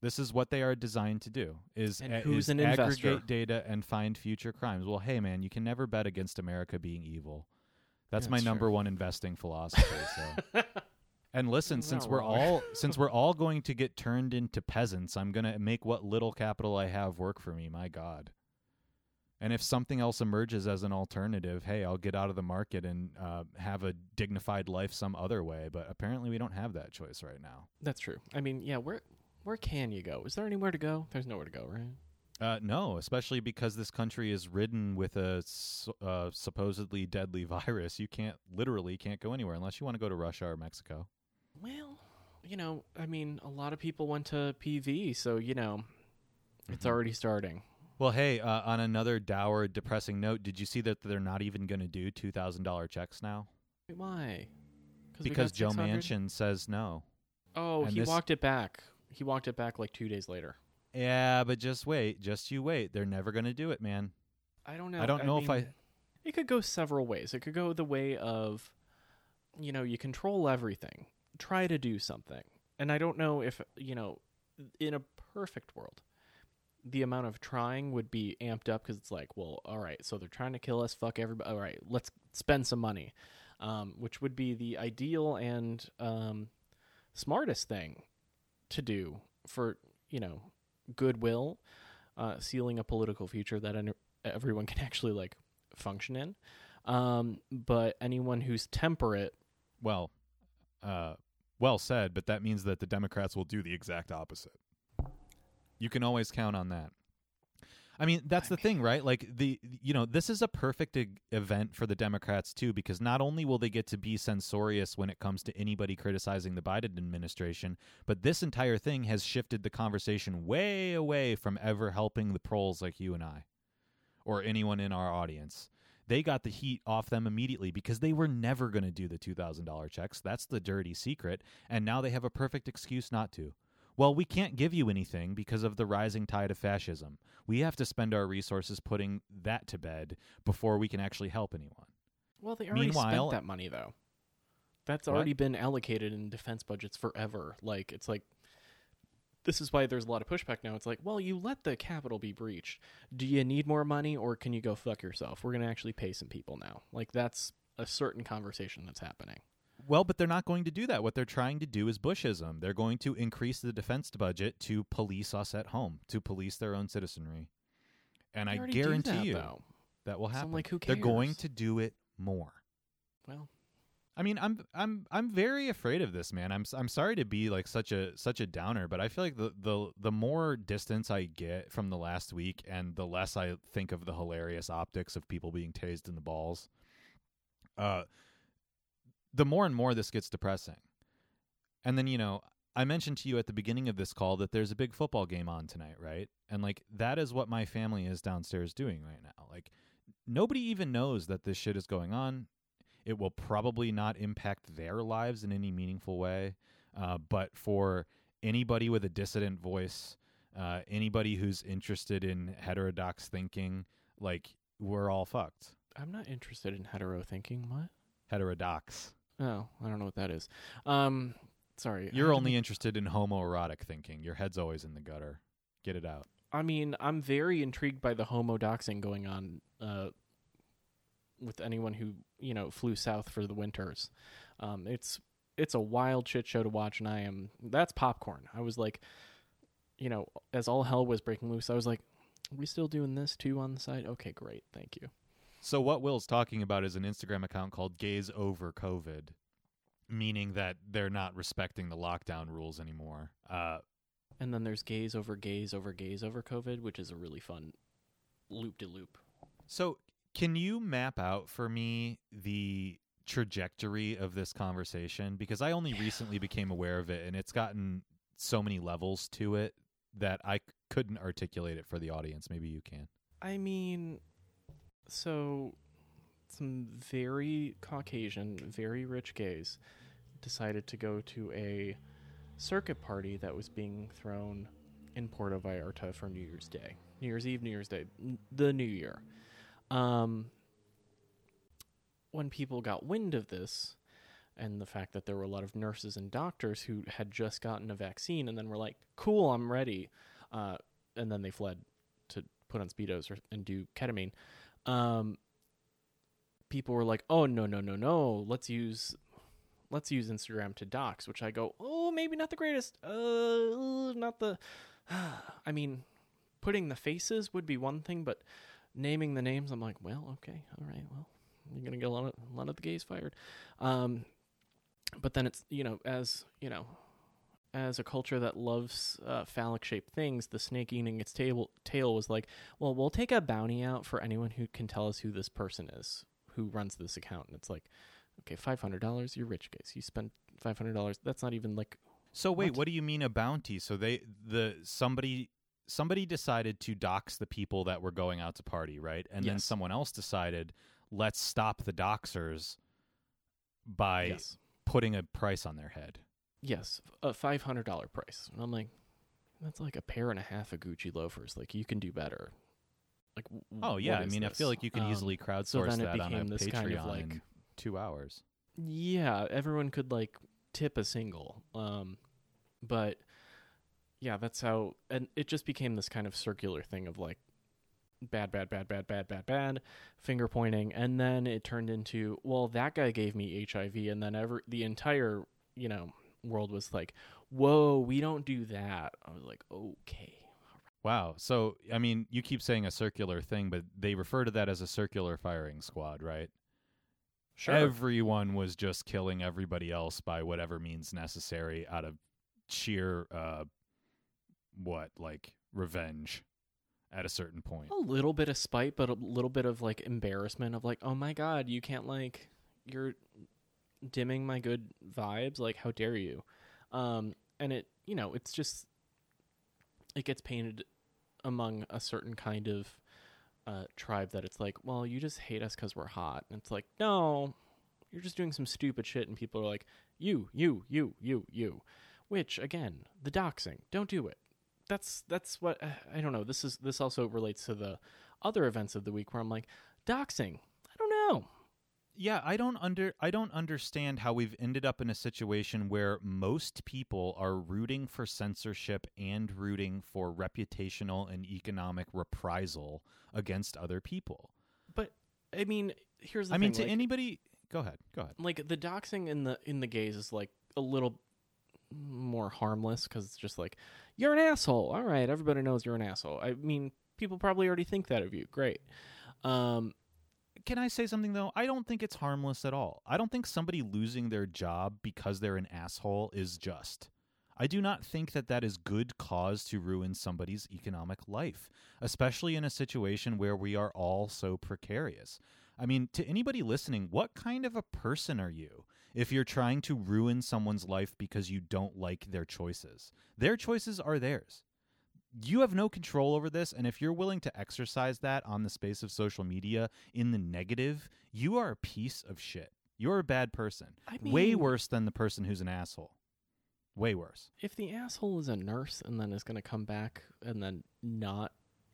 This is what they are designed to do: is, And a- who's is an aggregate investor? data and find future crimes. Well, hey, man, you can never bet against America being evil. That's my number true. one investing philosophy. So, and listen, since we're wrong. all since we're all going to get turned into peasants, I'm gonna make what little capital I have work for me. My God. And if something else emerges as an alternative, hey, I'll get out of the market and uh, have a dignified life some other way. But apparently, we don't have that choice right now. That's true. I mean, yeah, where where can you go? Is there anywhere to go? There's nowhere to go, right? Uh, no, especially because this country is ridden with a s- uh, supposedly deadly virus. You can't literally can't go anywhere unless you want to go to Russia or Mexico. Well, you know, I mean, a lot of people went to PV, so you know, it's Mhm. already starting. Well, hey, uh, on another dour, depressing note, did you see that they're not even going to do two thousand dollar checks now why? because Joe Manchin says no. Oh, and he this- walked it back. He walked it back like two days later. Yeah, but just wait, just you wait. They're never going to do it, man. I don't know. I don't know if I. It could go several ways. It could go the way of, you know, you control everything. Try to do something. And I don't know if, you know, in a perfect world, the amount of trying would be amped up because it's like, well, all right, so they're trying to kill us. Fuck everybody. All right, let's spend some money, um, which would be the ideal and um, smartest thing to do for, you know, goodwill, uh, sealing a political future that en- everyone can actually like function in. Um, but anyone who's temperate, Well, uh, well said, but that means that the Democrats will do the exact opposite. You can always count on that. I mean, that's I the thing, right? Like the you know, this is a perfect e- event for the Democrats too because not only will they get to be censorious when it comes to anybody criticizing the Biden administration, but this entire thing has shifted the conversation way away from ever helping the proles like you and I or anyone in our audience. They got the heat off them immediately because they were never going to do the $2,000 checks. That's the dirty secret. And now they have a perfect excuse not to. Well, we can't give you anything because of the rising tide of fascism. We have to spend our resources putting that to bed before we can actually help anyone. well, they already Meanwhile- spent that money though. That's What? already been allocated in defense budgets forever. Like it's like this is why there's a lot of pushback now. It's like, well, you let the capital be breached. Do you need more money, or can you go fuck yourself? We're gonna actually pay some people now. Like that's a certain conversation that's happening. Well, but they're not going to do that. What they're trying to do is Bushism. They're going to increase the defense budget to police us at home, to police their own citizenry. And I guarantee that, you though. that will So I'm happen. like, who They're going to do it more. Well, I mean, I'm I'm I'm very afraid of this, man. I'm I'm sorry to be like such a such a downer, but I feel like the the the more distance I get from the last week and the less I think of the hilarious optics of people being tased in the balls, uh the more and more this gets depressing. And then, you know, I mentioned to you at the beginning of this call that there's a big football game on tonight, right? And like that is what my family is downstairs doing right now. Like nobody even knows that this shit is going on. It will probably not impact their lives in any meaningful way. Uh, but for anybody with a dissident voice, uh, anybody who's interested in heterodox thinking, like we're all fucked. I'm not interested in hetero thinking. What? Heterodox. Oh, I don't know what that is. Um, sorry. You're only interested in homoerotic thinking. Your head's always in the gutter. Get it out. I mean, I'm very intrigued by the homo doxing going on uh, with anyone who you know flew south for the winters. Um, it's it's a wild shit show to watch, and I am that's popcorn. I was like, you know, as all hell was breaking loose, I was like, "Are we still doing this too on the side?" Okay, great, thank you. So what Will's talking about is an Instagram account called Gays Over COVID, meaning that they're not respecting the lockdown rules anymore. Uh, And then there's Gays over Gays over Gays over COVID, which is a really fun loop de loop. so can you map out for me the trajectory of this conversation? Because I only recently became aware of it, and it's gotten so many levels to it that I c- couldn't articulate it for the audience. Maybe you can. I mean, so some very Caucasian, very rich gays decided to go to a circuit party that was being thrown in Puerto Vallarta for New Year's Day, New Year's Eve, New Year's Day, n- the New Year. Um, when people got wind of this, and the fact that there were a lot of nurses and doctors who had just gotten a vaccine and then were like, "Cool, I'm ready," uh, and then they fled to put on speedos or, and do ketamine. Um, people were like, "Oh no, no, no, no! Let's use, let's use Instagram to dox," Which I go, "Oh, maybe not the greatest. Uh, not the. I mean, putting the faces would be one thing, but naming the names, I'm like, well, okay, all right, well, you're gonna get a lot of a lot of the gays fired. Um, but then it's you know as you know as a culture that loves uh, phallic shaped things, the snake eating its tail tail was like, well, we'll take a bounty out for anyone who can tell us who this person is who runs this account. And it's like, okay, five hundred dollars. You're rich, guys. You spent five hundred dollars. That's not even like So wait, What? what? do you mean a bounty? So they the somebody somebody decided to dox the people that were going out to party, right? And then someone else decided, let's stop the doxers by yes, putting a price on their head. Yes, a five hundred dollar price. And I'm like, that's like a pair and a half of Gucci loafers. Like you can do better. Like, w- Oh yeah, I mean, I feel like you can Um, easily so crowdsource then it that on a this Patreon kind of like two hours. Yeah, everyone could like tip a single. Um but yeah, that's how and it just became this kind of circular thing of like bad bad bad bad bad bad bad finger pointing and then it turned into well that guy gave me HIV and then ever the entire, you know, world was like, "Whoa, we don't do that." I was like, "Okay." Wow. So I mean, you keep saying a circular thing, but they refer to that as a circular firing squad, right? Sure. Everyone was just killing everybody else by whatever means necessary out of sheer uh what, like revenge at a certain point. a little bit of spite, but a little bit of like embarrassment of like, oh my god, you can't like you're dimming my good vibes. Like, how dare you? Um, and it, you know, it's just it gets painted among a certain kind of uh, tribe that it's like, well, you just hate us because we're hot. And it's like, no, you're just doing some stupid shit, and people are like, you, you, you, you, you. Which again, the doxing, don't do it. That's that's what I don't know. This is this also relates to the other events of the week where I'm like, doxing. I don't know. Yeah i don't under i don't understand how we've ended up in a situation where most people are rooting for censorship and rooting for reputational and economic reprisal against other people But I mean, here's the i mean thing, to like, anybody go ahead go ahead like the doxing in the in the gays is like a little more harmless because it's just like you're an asshole. All right, everybody knows you're an asshole. I mean, people probably already think that of you. Great. Um, can i say something though i don't think it's harmless at all i don't think somebody losing their job because they're an asshole is just I do not think that that is good cause to ruin somebody's economic life, especially in a situation where we are all so precarious. I mean, to anybody listening, what kind of a person are you if you're trying to ruin someone's life because you don't like their choices? Their choices are theirs. You have no control over this, and if you're willing to exercise that on the space of social media in the negative, you are a piece of shit. You're a bad person. I mean, Way worse than the person who's an asshole. Way worse. if the asshole is a nurse and then is going to come back and then not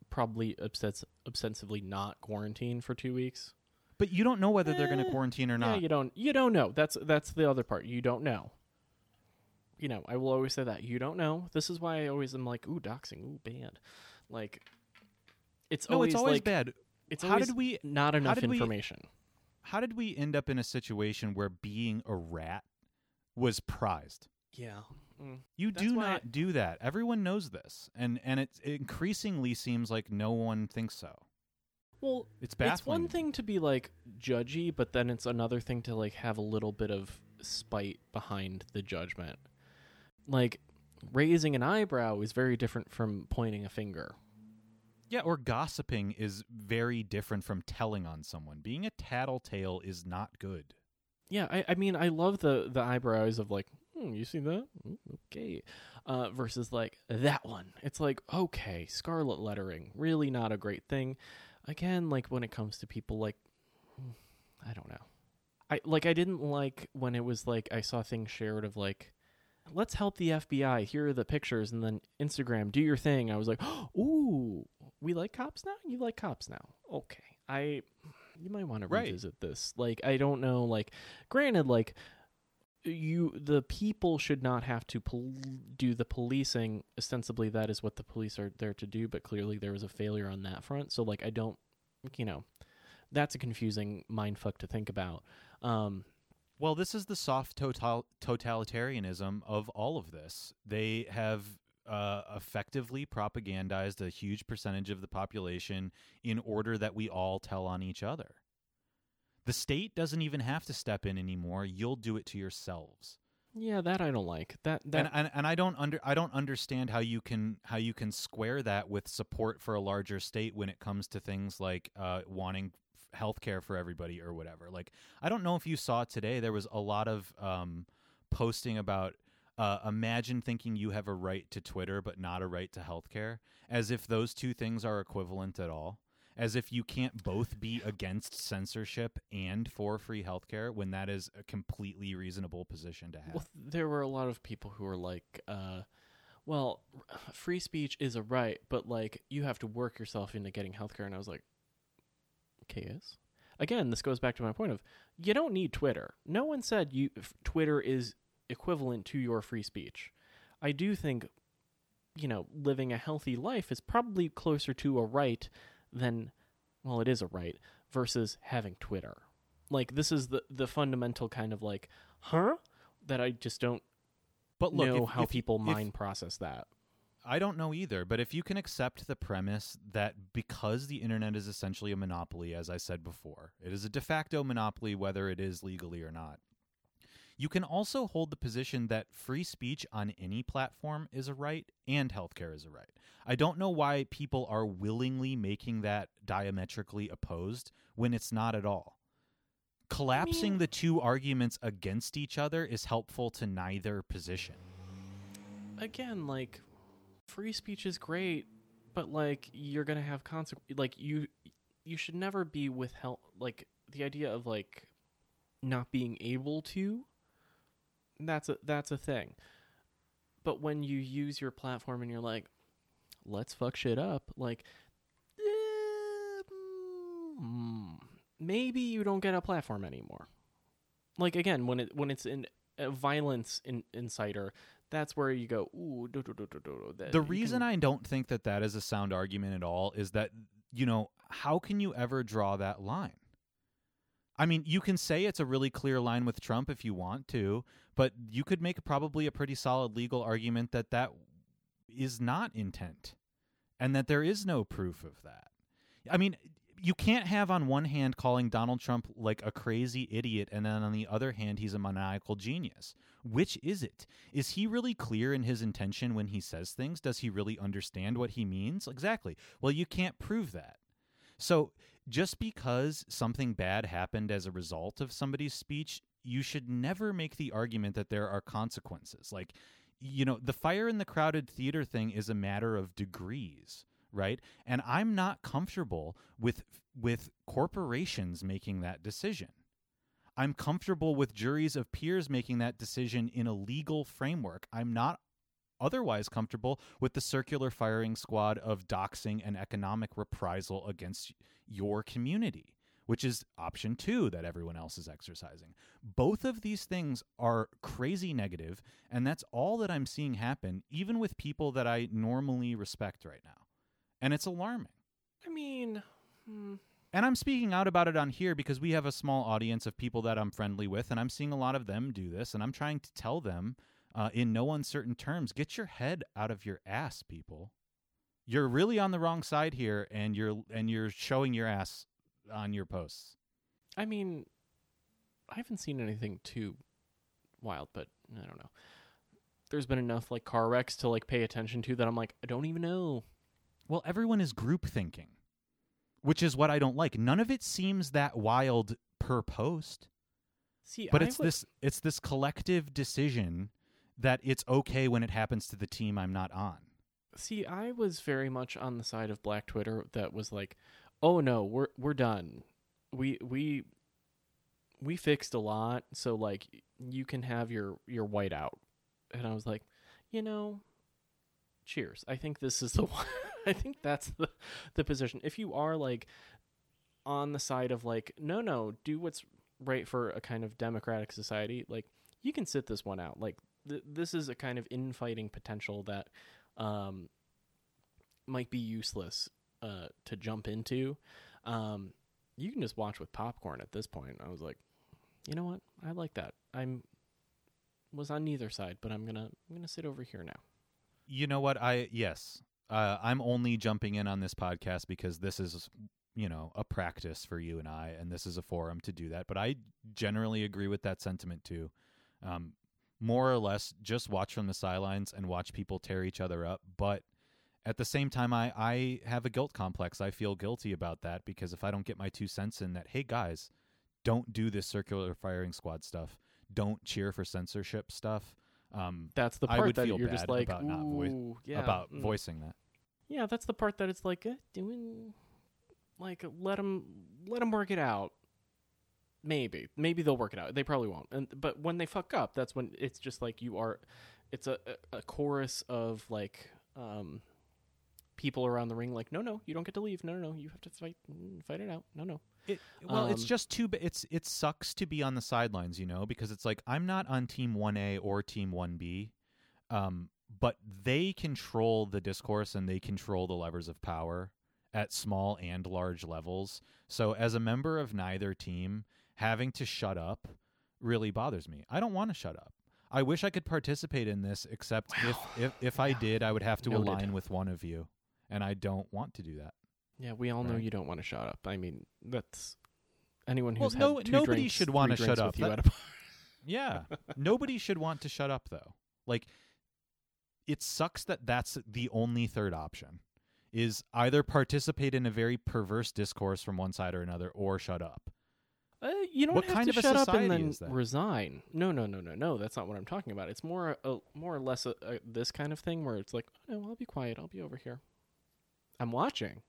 probably obsess- obsessively not quarantine for two weeks. But you don't know whether they're going to Eh, quarantine or not. Yeah, you don't. You don't know. That's that's the other part. You don't know. You know, I will always say that you don't know. This is why I always am like, ooh, doxing, ooh, bad. Like, it's no, always it's always like, bad. It's How did we not enough we- information. how did we end up in a situation where being a rat was prized? Yeah. Mm. You That's do not do that. Everyone knows this, and and it increasingly seems like no one thinks so. Well, It's baffling. it's one thing to be like judgy, but then it's another thing to like have a little bit of spite behind the judgment. Like raising an eyebrow is very different from pointing a finger. Yeah, or gossiping is very different from telling on someone. Being a tattletale is not good. Yeah, I, I mean, I love the the eyebrows of like, hmm, you see that? Mm, Okay, uh, versus like that one. It's like okay, scarlet lettering, really not a great thing. Again, like when it comes to people like, hmm, I don't know. I like I didn't like when it was like I saw things shared of like, let's help the FBI. Here are the pictures, and then Instagram, do your thing. I was like, ooh, we like cops now. You like cops now? Okay, I. You might want to Right. revisit this. Like, I don't know. Like, granted, like you, the people should not have to pol- do the policing. Ostensibly, that is what the police are there to do. But clearly, there was a failure on that front. So, like, I don't. You know, that's a confusing mindfuck to think about. Um, Well, this is the soft total- totalitarianism of all of this. They have uh, effectively propagandized a huge percentage of the population in order that we all tell on each other. The state doesn't even have to step in anymore. You'll do it to yourselves. yeah, that I don't like. That that and, and and I don't under I don't understand how you can how you can square that with support for a larger state when it comes to things like uh, wanting health care for everybody or whatever. Like I don't know if you saw today there was a lot of um, posting about uh, imagine thinking you have a right to Twitter but not a right to healthcare, as if those two things are equivalent at all. As if you can't both be against censorship and for free healthcare when that is a completely reasonable position to have. Well, there were a lot of people who were like, uh, well, free speech is a right, but like you have to work yourself into getting healthcare. And I was like, Again, this goes back to my point of you don't need Twitter. No one said you f- Twitter is equivalent to your free speech. I do think, you know, living a healthy life is probably closer to a right than, well, it is a right versus having Twitter. Like this is the the fundamental kind of like, huh? That I just don't But look, know if- how if- people if- mind process that. I don't know either, but if you can accept the premise that because the internet is essentially a monopoly, as I said before, it is a de facto monopoly whether it is legally or not. You can also hold the position that free speech on any platform is a right and healthcare is a right. I don't know why people are willingly making that diametrically opposed when it's not at all. Collapsing mean- the two arguments against each other is helpful to neither position. again, like free speech is great, but like you're gonna have consequences. Like you, you should never be withheld. Like the idea of like not being able to. That's a that's a thing. But when you use your platform and you're like, let's fuck shit up, like, eh, maybe you don't get a platform anymore. Like again, when it when it's in a violence in, insider, that's where you go. Ooh, do, do, do, do, do, that the reason can- I don't think that that is a sound argument at all is that you know how can you ever draw that line? I mean, you can say it's a really clear line with Trump if you want to, but you could make probably a pretty solid legal argument that that is not intent and that there is no proof of that. I mean, you can't have on one hand calling Donald Trump like a crazy idiot and then on the other hand he's a maniacal genius. Which is it? Is he really clear in his intention when he says things? Does he really understand what he means? Exactly. Well, you can't prove that. So, just because something bad happened as a result of somebody's speech, you should never make the argument that there are consequences. Like, you know, the fire in the crowded theater thing is a matter of degrees, right? And I'm not comfortable with with corporations making that decision. I'm comfortable with juries of peers making that decision in a legal framework. I'm not otherwise comfortable with the circular firing squad of doxing and economic reprisal against your community, which is option two that everyone else is exercising. Both of these things are crazy negative, and that's all that I'm seeing happen, even with people that I normally respect right now. And it's alarming. I mean, hmm, And I'm speaking out about it on here because we have a small audience of people that I'm friendly with, and I'm seeing a lot of them do this, and I'm trying to tell them uh, in no uncertain terms get your head out of your ass, people. You're really on the wrong side here, and you're and you're showing your ass on your posts. I mean, I haven't seen anything too wild, but I don't know. There's been enough like car wrecks to like pay attention to that I'm like, I don't even know. Well, everyone is group thinking, which is what I don't like. None of it seems that wild per post, See, but I it's would- this it's this collective decision that it's okay when it happens to the team I'm not on. See, I was very much on the side of Black Twitter that was like, "Oh no, we're we're done. We we we fixed a lot, so like you can have your your white out." And I was like, "You know, cheers. I think this is the one. I think that's the the position. If you are like on the side of like, no, no, do what's right for a kind of democratic society, like you can sit this one out. Like th- this is a kind of infighting potential that um, might be useless uh, to jump into. Um, you can just watch with popcorn at this point. I was like, you know what? I like that. I'm was on neither side, but I'm gonna I'm gonna sit over here now. You know what? I yes, uh, I'm only jumping in on this podcast because this is you know a practice for you and I, and this is a forum to do that. But I generally agree with that sentiment too. Um, more or less, just watch from the sidelines and watch people tear each other up. But at the same time, I I have a guilt complex. I feel guilty about that because if I don't get my two cents in that, hey guys, don't do this circular firing squad stuff. Don't cheer for censorship stuff. Um, That's the part I would that feel you're just bad like, about not yeah, about mm." voicing that. Yeah, that's the part that it's like eh, doing, like let them let them work it out. Maybe, maybe they'll work it out. They probably won't. And but when they fuck up, that's when it's just like you are. It's a a, a chorus of like um, people around the ring. Like, no, no, you don't get to leave. No, no, no, you have to fight mm, fight it out. No, no. It, well, it's Um, just too. It's it sucks to be on the sidelines, you know, because it's like I'm not on Team One A or Team One B, um, but they control the discourse and they control the levers of power at small and large levels. So, as a member of neither team, having to shut up really bothers me. I don't want to shut up. I wish I could participate in this, except if, if if I did, I would have to Noted. align with one of you, and I don't want to do that. Yeah, we all know you don't want to shut up. I mean, that's anyone Well, who's no- two nobody drinks, should wanna shut up. You That- at a bar. Yeah. Nobody should want to shut up though. Like it sucks that that's the only third option is either participate in a very perverse discourse from one side or another or shut up. Uh, you don't What have kind to of shut up and then resign. No, no, no, no, no. That's not what I'm talking about. It's more, a, more or less a, a, this kind of thing where it's like, oh, no, I'll be quiet. I'll be over here. I'm watching.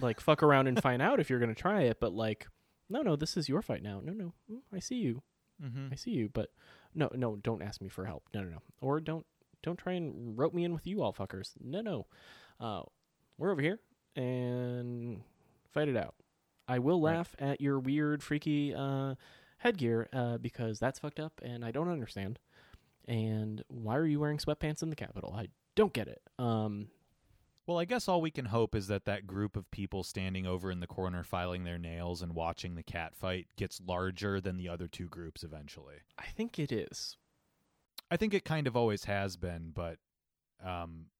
Like, fuck around and find out if you're gonna try it. But like, no, no, this is your fight now. No, no, mm, I see you. Mm-hmm. I see you. But no, no, don't ask me for help. No, no, no. Or don't, don't try and rope me in with you all fuckers. No, no. Uh, we're over here and fight it out. I will Right. laugh at your weird, freaky uh, headgear uh, because that's fucked up and I don't understand. And why are you wearing sweatpants in the Capitol? I don't get it. Um, Well, I guess all we can hope is that that group of people standing over in the corner filing their nails and watching the cat fight gets larger than the other two groups eventually. I think it is. I think it kind of always has been, but um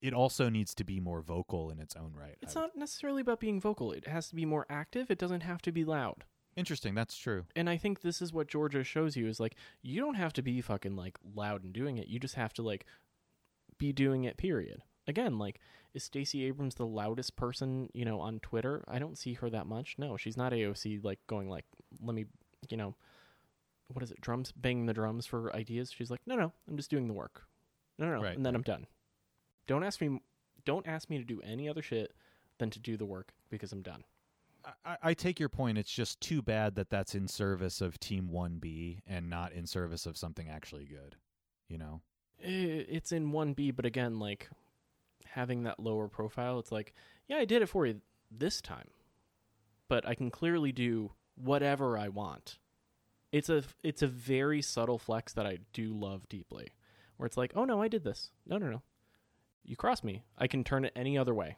it also needs to be more vocal in its own right. It's not necessarily about being vocal. It has to be more active. It doesn't have to be loud. Interesting, that's true. And I think this is what Georgia shows you is like you don't have to be fucking like loud and doing it. You just have to like be doing it. Period. Again, like is Stacey Abrams the loudest person you know on Twitter? I don't see her that much. No, she's not AOC. Like going like let me you know what is it drums banging the drums for ideas. She's like no no I'm just doing the work. No no no Right, and then I'm done. Don't ask me. Don't ask me to do any other shit than to do the work because I'm done. I, I take your point. It's just too bad that that's in service of Team 1B and not in service of something actually good. You know? It's in 1B, but again, like having that lower profile, it's like, yeah, I did it for you this time, but I can clearly do whatever I want. It's a it's a very subtle flex that I do love deeply, where it's like, oh no, I did this. No, no, no, you crossed me. I can turn it any other way.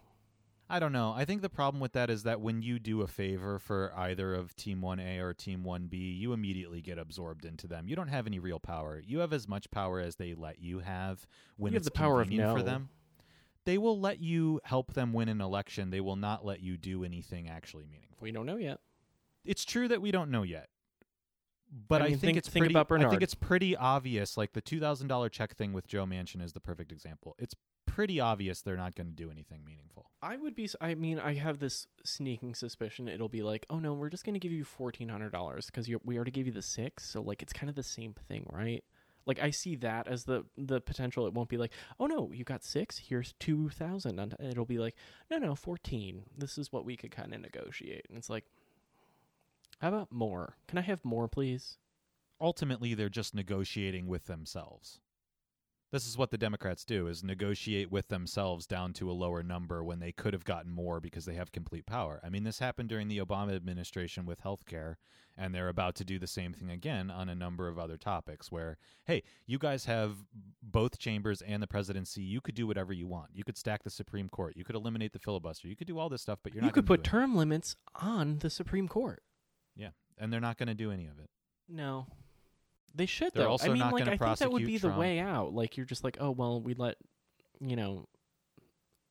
I don't know. I think the problem with that is that when you do a favor for either of Team 1A or Team 1B, you immediately get absorbed into them. You don't have any real power. You have as much power as they let you have when You have it's the power of convenient for them. They will let you help them win an election. They will not let you do anything actually meaningful. We don't know yet. It's true that we don't know yet. But I I, think, think- it's think pretty about I think it's pretty obvious like the $2000 check thing with Joe Manchin is the perfect example. It's pretty obvious they're not going to do anything meaningful. I would be. I mean, I have this sneaking suspicion it'll be like, oh no, we're just gonna give you fourteen hundred dollars because we already gave you the six, so like it's kind of the same thing, right? Like I see that as the the potential. It won't be like, oh no, you got six. Here's two thousand, and it'll be like, no, no, fourteen. This is what we could kind of negotiate, and it's like, how about more? Can I have more, please? ultimately they're just negotiating with themselves. This is what the Democrats do is negotiate with themselves down to a lower number when they could have gotten more because they have complete power. I mean this happened during the Obama administration with healthcare and they're about to do the same thing again on a number of other topics where hey, you guys have both chambers and the presidency, you could do whatever you want. You could stack the Supreme Court, you could eliminate the filibuster, you could do all this stuff but you're you not could put term limits on the Supreme Court. Yeah, and they're not going to do any of it. No. They should They're though. also I mean, not like gonna I think that would prosecute be the way out. Like you're just like, oh well, we let you know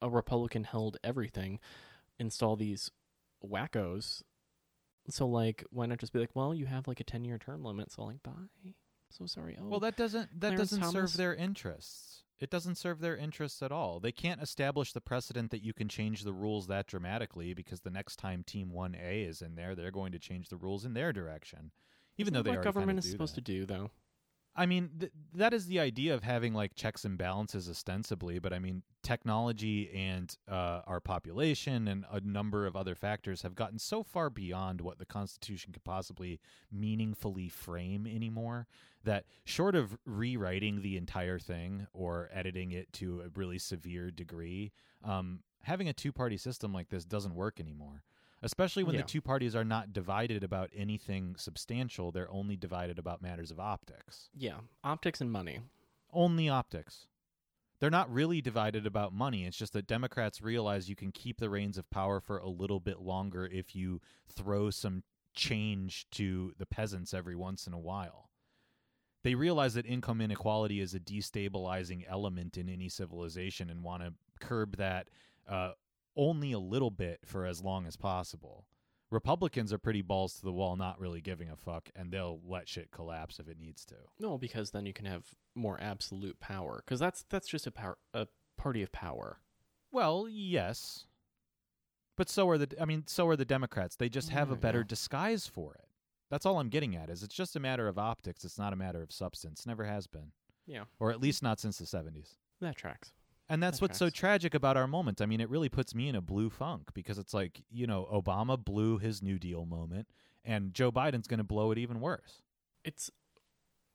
a Republican held everything install these wackos. So like, why not just be like, well, you have like a ten year term limit, so like, bye. So sorry. Oh, Well, that doesn't that Clarence doesn't Thomas? serve their interests. It doesn't serve their interests at all. They can't establish the precedent that you can change the rules that dramatically because the next time Team 1A is in there, they're going to change the rules in their direction. Even Isn't though they what government is supposed that. to do, though. I mean, th- that is the idea of having like checks and balances ostensibly, but I mean, technology and uh, our population and a number of other factors have gotten so far beyond what the Constitution could possibly meaningfully frame anymore that short of rewriting the entire thing or editing it to a really severe degree, um, having a two party system like this doesn't work anymore. Especially when Yeah. the two parties are not divided about anything substantial, they're only divided about matters of optics Yeah, optics and money. only optics. They're not really divided about money. It's just that Democrats realize you can keep the reins of power for a little bit longer if you throw some change to the peasants every once in a while. they realize that income inequality is a destabilizing element in any civilization and want to curb that uh, only a little bit for as long as possible. Republicans are pretty balls to the wall, not really giving a fuck, and they'll let shit collapse if it needs to. No, because then you can have more absolute power. Because that's that's just a power a party of power. Well, yes, but so are the. I mean, so are the Democrats. They just have a Mm, better yeah. disguise for it. That's all I'm getting at. Is it's just a matter of optics. It's not a matter of substance. Never has been, Yeah, or at least not since the '70s. that tracks. And that's That what's so tragic about our moment. I mean, it really puts me in a blue funk because it's like, you know, Obama blew his New Deal moment, and Joe Biden's going to blow it even worse. It's.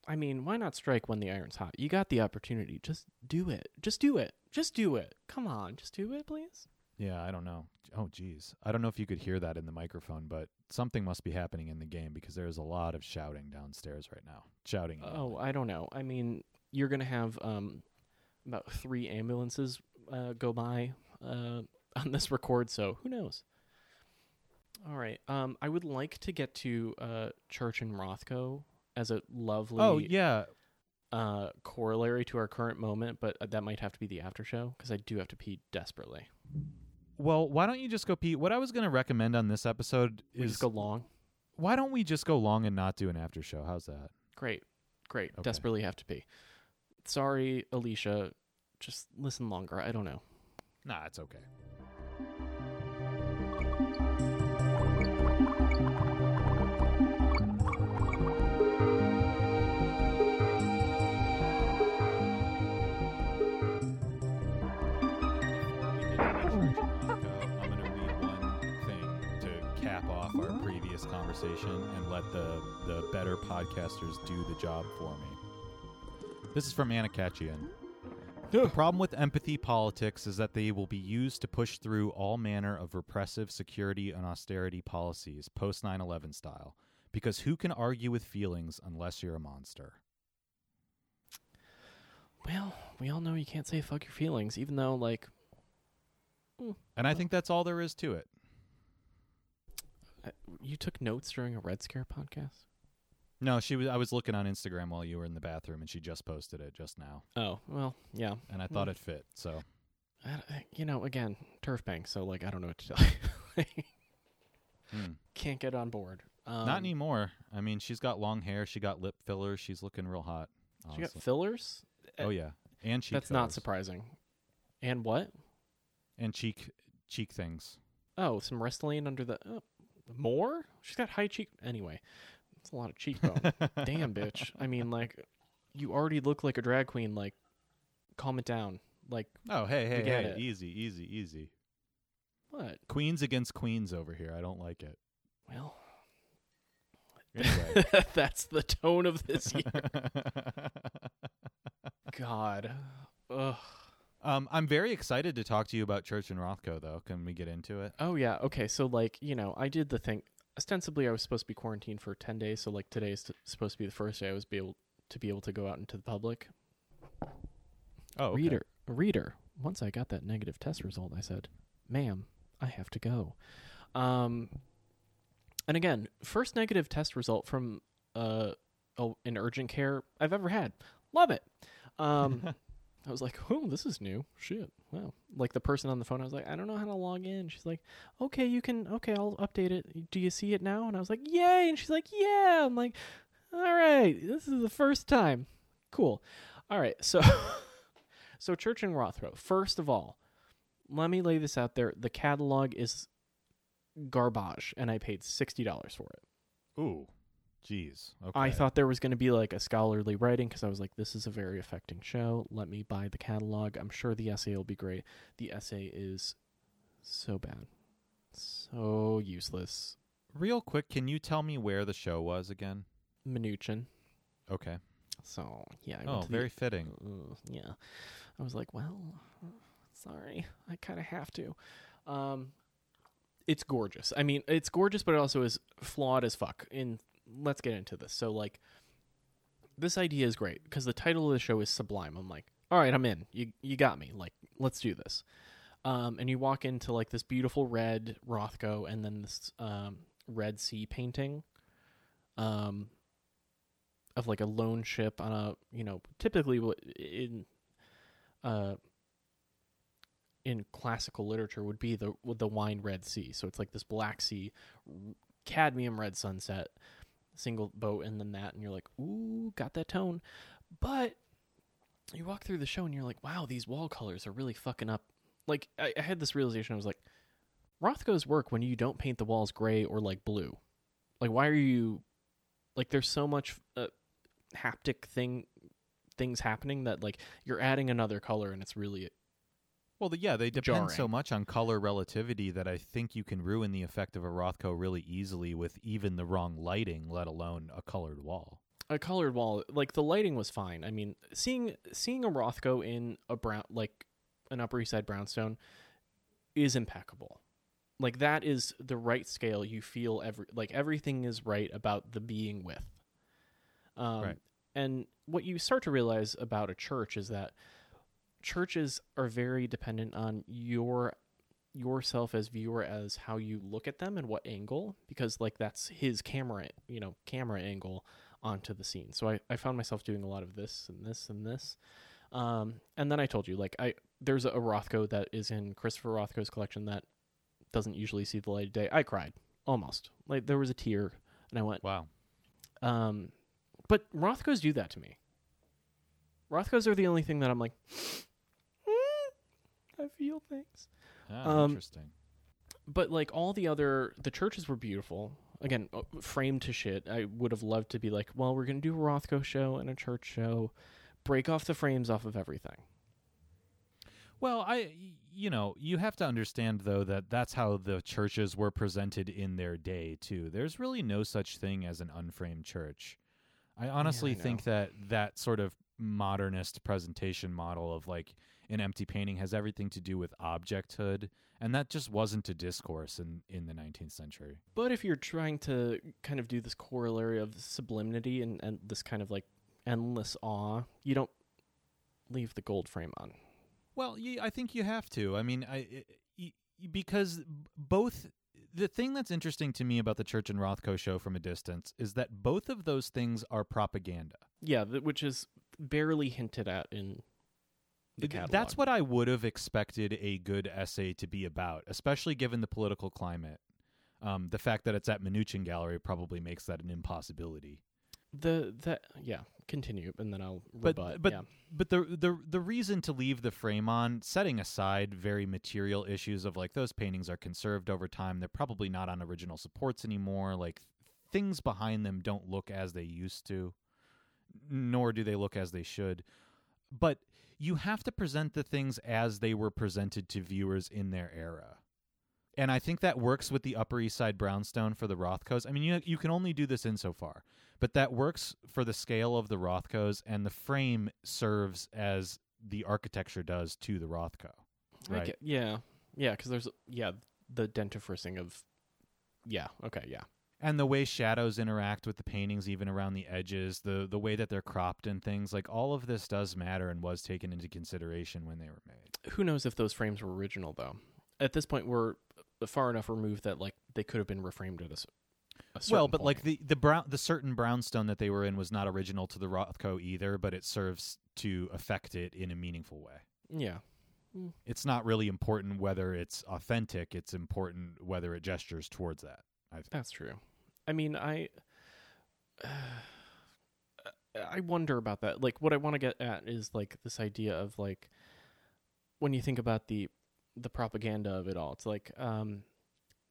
I mean, why not strike when the iron's hot? You got the opportunity. Just do it. Just do it. Just do it. Come on, just do it, please. Yeah, I don't know. Oh, geez. I don't know if you could hear that in the microphone, but something must be happening in the game because there's a lot of shouting downstairs right now. Shouting. Oh. I don't know. I mean, you're gonna have um about three ambulances uh, go by uh, on this record, so who knows? All right. Um, I would like to get to uh, Church and Rothko as a lovely oh yeah. uh, corollary to our current moment, but uh, that might have to be the after show because I do have to pee desperately. Well, why don't you just go, Pete? What I was going to recommend on this episode We is just go long. why don't we just go long and not do an after show? How's that? Great, great. Okay. Desperately have to pee. Sorry, Alicia. Just listen longer. I don't know. Nah, it's okay. I'm going to read one thing to cap off our previous conversation and let the, the better podcasters do the job for me. This is from Anna Khachiyan. The problem with empathy politics is that they will be used to push through all manner of repressive security and austerity policies, post 9 11 style. Because who can argue with feelings unless you're a monster? Well, we all know you can't say fuck your feelings, even though like And I think that's all there is to it. uh, you took notes during a Red Scare podcast. No, she was. I was looking on Instagram while you were in the bathroom, and she just posted it just now, Oh well, yeah. and I thought Hmm. it fit. So I, you know, again, turf bank. So like, I don't know what to tell you. hmm. can't get on board. Um, not anymore. I mean, she's got long hair. She got lip fillers. She's looking real hot. She got fillers. oh yeah, and cheek. That's not surprising. And what? And cheek cheek things. Oh, some Restylane under the oh, more. She's got high cheek. Anyway, it's a lot of cheekbone. Damn, bitch. I mean, like, you already look like a drag queen. Like, calm it down. Like, Oh hey hey hey, it. easy easy easy. what? Queens against queens over here. I don't like it. Well, Anyway. that's the tone of this year. God. Ugh. um, I'm very excited to talk to you about Church and Rothko, though. Can we get into it? Oh yeah. Okay. So like, you know, I did the thing. Ostensibly, I was supposed to be quarantined for ten days. So like, today is t- supposed to be the first day I was be able to be able to go out into the public. Oh, okay. Reader, reader. Once I got that negative test result, I said, "Ma'am, I have to go." Um, and again, first negative test result from uh, oh, an urgent care I've ever had. Love it. Um, I was like, "Oh, this is new. Shit, wow!" Like the person on the phone, I was like, "I don't know how to log in." She's like, "Okay, you can. Okay, I'll update it. Do you see it now?" And I was like, "Yay!" And she's like, "Yeah." I'm like, "All right, this is the first time. Cool. All right, so." So Church and Rothko. First of all, let me lay this out there. The catalog is garbage, and I paid sixty dollars for it. Ooh, jeez. Okay. I thought there was going to be like a scholarly writing because I was like, this is a very affecting show. Let me buy the catalog. I'm sure the essay will be great. The essay is so bad, so useless. Real quick, can you tell me where the show was again? Mnuchin. Okay. So yeah, I Oh, to the- very fitting. Uh, yeah. I was like, well, sorry, I kind of have to. Um, it's gorgeous. I mean, it's gorgeous, but it also is flawed as fuck. And let's get into this. So, like, this idea is great because the title of the show is Sublime. I'm like, all right, I'm in. You you got me. Like, let's do this. Um, and you walk into like this beautiful red Rothko, and then this um, Red Sea painting. Um, of like a lone ship on a you know typically in uh in classical literature would be the the wine red sea so it's like this black sea cadmium red sunset single boat and then that and you're like ooh got that tone. But you walk through the show and you're like wow these wall colors are really fucking up. Like i, I had this realization. I was like rothko's work when you don't paint the walls gray or like blue. Like why are you like there's so much uh, haptic thing things happening that like you're adding another color and it's really Well, the, yeah, they depend so much on color relativity that I think you can ruin the effect of a Rothko really easily with even the wrong lighting, let alone a colored wall. a colored wall like the lighting was fine i mean seeing seeing a rothko in a brown like an upper east side brownstone is impeccable like that is the right scale you feel every like everything is right about the being with um Right. and what you start to realize about a church is that churches are very dependent on your yourself as viewer as how you look at them and what angle because like that's his camera you know camera angle onto the scene so i, I found myself doing a lot of this and this and this um, and then i told you like i there's a rothko that is in christopher rothko's collection that doesn't usually see the light of day i cried almost like there was a tear and i went Wow. um, but Rothkos do that to me. Rothkos are the only thing that I'm like, "Mm, I feel things. Ah, Um, interesting. But like all the other, the churches were beautiful. Again, uh, framed to shit. I would have loved to be like, well, we're gonna do a Rothko show and a church show, break off the frames off of everything. Well, I, you know, you have to understand though that that's how the churches were presented in their day too. There's really no such thing as an unframed church. I honestly know. think that that sort of modernist presentation model of like an empty painting has everything to do with objecthood, and that just wasn't a discourse in in the 19th century. But if you're trying to kind of do this corollary of sublimity and, and this kind of like endless awe, you don't leave the gold frame on. Well, yeah, I think you have to. I mean, I i- i- because both the thing that's interesting to me about the Church and Rothko show from a distance is that both of those things are propaganda. Yeah, which is barely hinted at in the catalog. That's what I would have expected a good essay to be about, especially given the political climate. Um, the fact that it's at Mnuchin Gallery probably makes that an impossibility. the the yeah. Continue, and then I'll But rebut. but yeah. but the the the reason to leave the frame on, setting aside very material issues of like those paintings are conserved over time, they're probably not on original supports anymore. Like things behind them don't look as they used to, nor do they look as they should. But you have to present the things as they were presented to viewers in their era. And I think that works with the Upper East Side brownstone for the Rothkos. I mean, you you can only do this insofar, but that works for the scale of the Rothkos, and the frame serves as the architecture does to the Rothko. Right. get- yeah, yeah, because there's yeah the dentifriceing of yeah. Okay, yeah. And the way shadows interact with the paintings, even around the edges, the the way that they're cropped and things, like all of this does matter and was taken into consideration when they were made. Who knows if those frames were original though? At this point, we're far enough removed that like they could have been reframed at a, certain Well, but like the the brown the certain brownstone that they were in was not original to the Rothko either, but it serves to affect it in a meaningful way. yeah, It's not really important whether it's authentic; it's important whether it gestures towards that. I think. That's true. I mean, I I wonder about that. Like what I want to get at is like this idea of like when you think about the the propaganda of it all. It's like um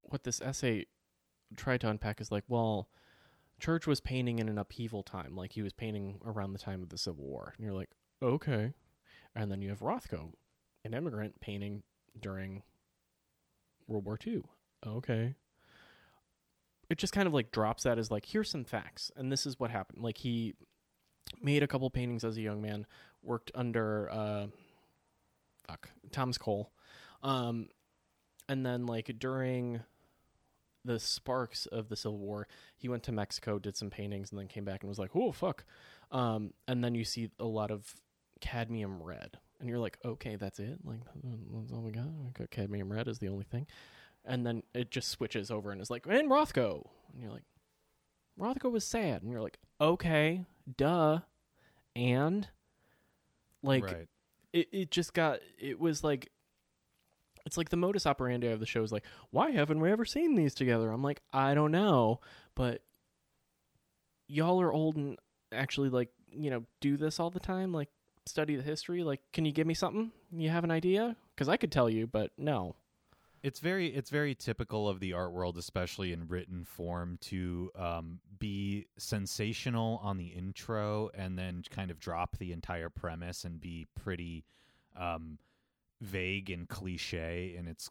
what this essay tried to unpack is like, well, Church was painting in an upheaval time, like he was painting around the time of the Civil War. And you're like, okay. And then you have Rothko, an immigrant painting during World War II. Okay it just kind of like drops that as like here's some facts and this is what happened. Like he made a couple paintings as a young man worked under uh fuck thomas cole. Um and then like during the sparks of the civil war he went to mexico did some paintings and then came back and was like oh fuck. Um and then you see a lot of cadmium red and you're like okay that's it? Like that's all we got? Got cadmium red is the only thing and then it just switches over and is like, and Rothko, and you're like, Rothko was sad, and you're like, okay, duh. And like right. it, it just got it was like it's like the modus operandi of the show is like, why haven't we ever seen these together? I'm like, I don't know, but y'all are old and actually like, you know, do this all the time, like study the history. Like, can you give me something? You have an idea? Because I could tell you, but no. It's very it's very typical of the art world, especially in written form, to um, be sensational on the intro and then kind of drop the entire premise and be pretty um, vague and cliche in its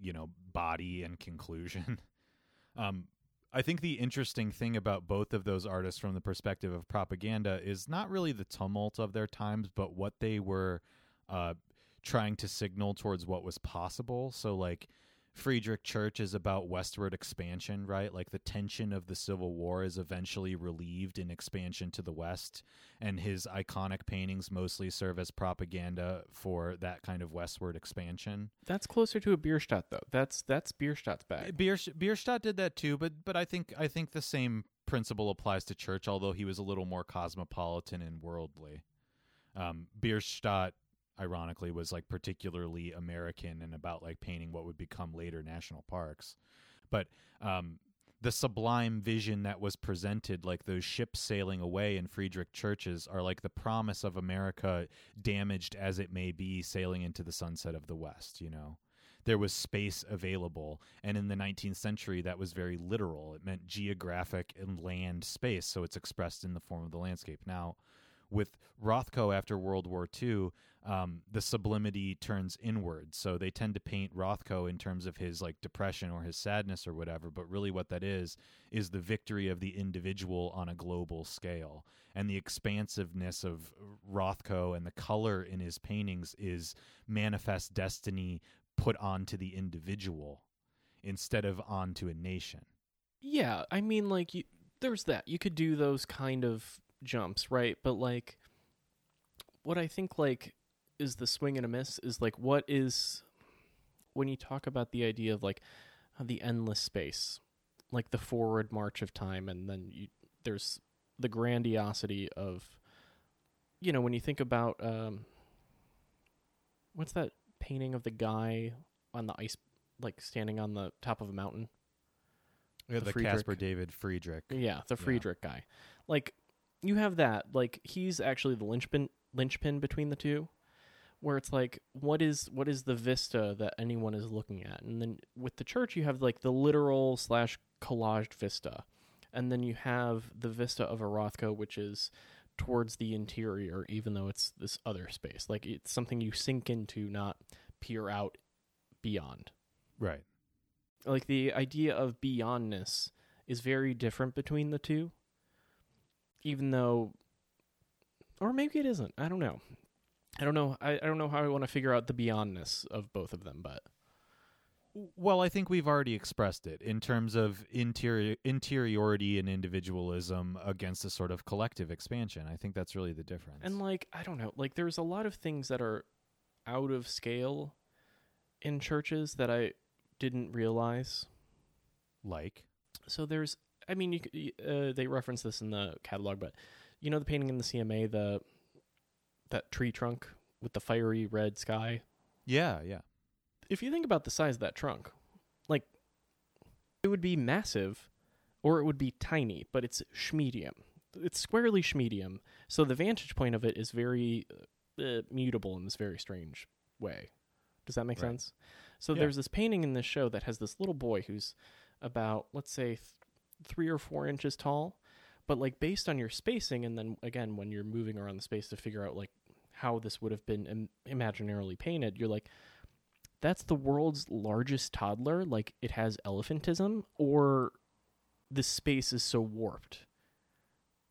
you know body and conclusion. um, I think the interesting thing about both of those artists from the perspective of propaganda is not really the tumult of their times, but what they were uh, trying to signal towards what was possible. So, like, Friedrich Church is about westward expansion, right? Like the tension of the Civil War is eventually relieved in expansion to the west, and his iconic paintings mostly serve as propaganda for that kind of westward expansion. That's closer to a Bierstadt though. That's that's Bierstadt's bag. Bierst- Bierstadt did that too, but but I think I think the same principle applies to Church, although he was a little more cosmopolitan and worldly. Um, Bierstadt ironically was like particularly American and about like painting what would become later national parks. But um, the sublime vision that was presented, like those ships sailing away in Friedrich churches, are like the promise of America, damaged as it may be, sailing into the sunset of the West, you know? There was space available. And in the 19th century, that was very literal. It meant geographic and land space. So it's expressed in the form of the landscape. Now, with Rothko after World War II, um, the sublimity turns inward. So they tend to paint Rothko in terms of his like depression or his sadness or whatever. But really, what that is is the victory of the individual on a global scale. And the expansiveness of Rothko and the color in his paintings is manifest destiny put onto the individual instead of onto a nation. Yeah, I mean, like you, there's that. You could do those kind of jumps, right? But like, what I think like is the swing and a miss is like what is when you talk about the idea of like the endless space, like the forward march of time, and then you, there's the grandiosity of, you know, when you think about um, what's that painting of the guy on the ice, like standing on the top of a mountain. Yeah, The the, Friedrich. Caspar David Friedrich. Yeah, the Friedrich guy. Like you have that. Like he's actually the linchpin linchpin between the two. Where it's like, what is what is the vista that anyone is looking at? And then with the church you have like the literal slash collaged vista. And then you have the vista of a Rothko, which is towards the interior, even though it's this other space. Like it's something you sink into, not peer out beyond Right. like the idea of beyondness is very different between the two even though or maybe it isn't. I don't know. I don't know. I, I don't know how i want to figure out the beyondness of both of them but Well, I think we've already expressed it in terms of interior interiority and individualism against a sort of collective expansion. I think that's really the difference. and like i don't know. Like there's a lot of things that are out of scale in churches that i didn't realize. Like, so there's i mean you, uh, they reference this in the catalog but you know the painting in the cma the that tree trunk with the fiery red sky? Yeah, yeah, if you think about the size of that trunk like it would be massive or it would be tiny but it's schmedium it's squarely schmedium so the vantage point of it is very uh, mutable in this very strange way. Does that make Right. sense? So Yeah. there's this painting in this show that has this little boy who's about let's say three or four inches tall but like based on your spacing and then again when you're moving around the space to figure out like how this would have been Im- imaginarily painted you're like that's the world's largest toddler like it has elephantism or the space is so warped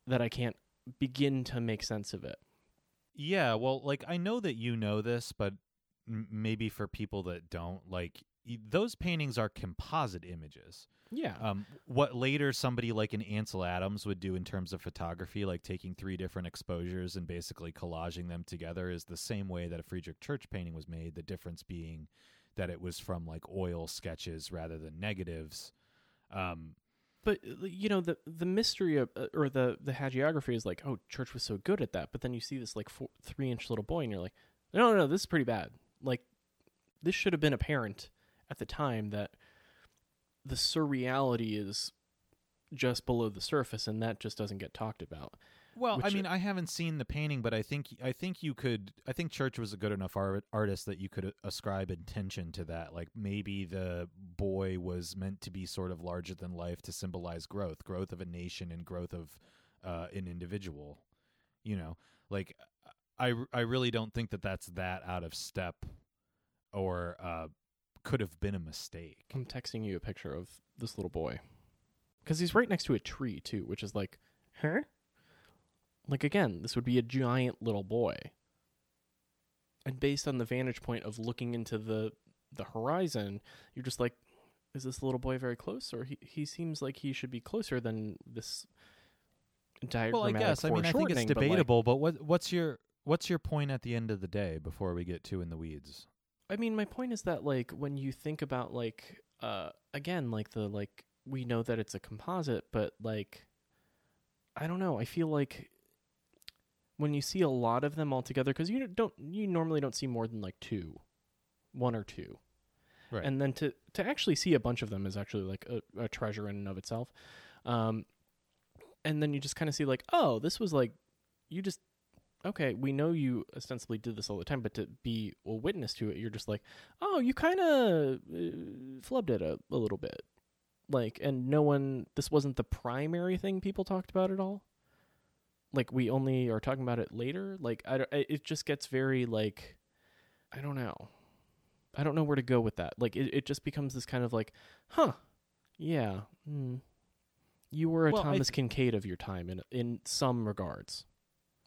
that i can't begin to make sense of it yeah. Well, like I know that you know this, but maybe for people that don't, like those paintings are composite images. yeah Um, what later somebody like an Ansel Adams would do in terms of photography, like taking three different exposures and basically collaging them together, is the same way that a Friedrich Church painting was made. The difference being that it was from like oil sketches rather than negatives. Um, But uh, you know the the mystery of uh, or the the hagiography is like, oh, church was so good at that. But then you see this like four, three inch little boy, and you're like, no, no, no, this is pretty bad. Like this should have been apparent at the time that the surreality is just below the surface, and that just doesn't get talked about. Well, I mean, I haven't seen the painting, but I think I think you could. I think Church was a good enough art, artist that you could ascribe intention to that. Like maybe the boy was meant to be sort of larger than life to symbolize growth, growth of a nation, and growth of uh, an individual. You know, like I I really don't think that that's that out of step, or uh, could have been a mistake. I'm texting you a picture of this little boy because he's right next to a tree too, which is like, huh? Like again, this would be a giant little boy, and based on the vantage point of looking into the the horizon, you're just like, is this little boy very close, or he he seems like he should be closer than this Well, I guess I mean I think it's foreshortening, but, like, debatable, but what what's your what's your point at the end of the day before we get too in the weeds? I mean, my point is that like when you think about like uh again like the like we know that it's a composite, but like I don't know. I feel like when you see a lot of them all together, because you don't you normally don't see more than like two, one or two, Right. and then to to actually see a bunch of them is actually like a, a treasure in and of itself. Um, and then you just kind of see like, oh, this was like you just okay, we know you ostensibly did this all the time, but to be a witness to it, you're just like, oh, you kind of uh, flubbed it a, a little bit. Like, and no one, this wasn't the primary thing people talked about at all. Like, we only are talking about it later. Like, I, it just gets very, like, I don't know. I don't know where to go with that. Like, it, it just becomes this kind of like, huh, yeah, mm. you were a Well, Thomas th- Kinkade of your time in in some regards.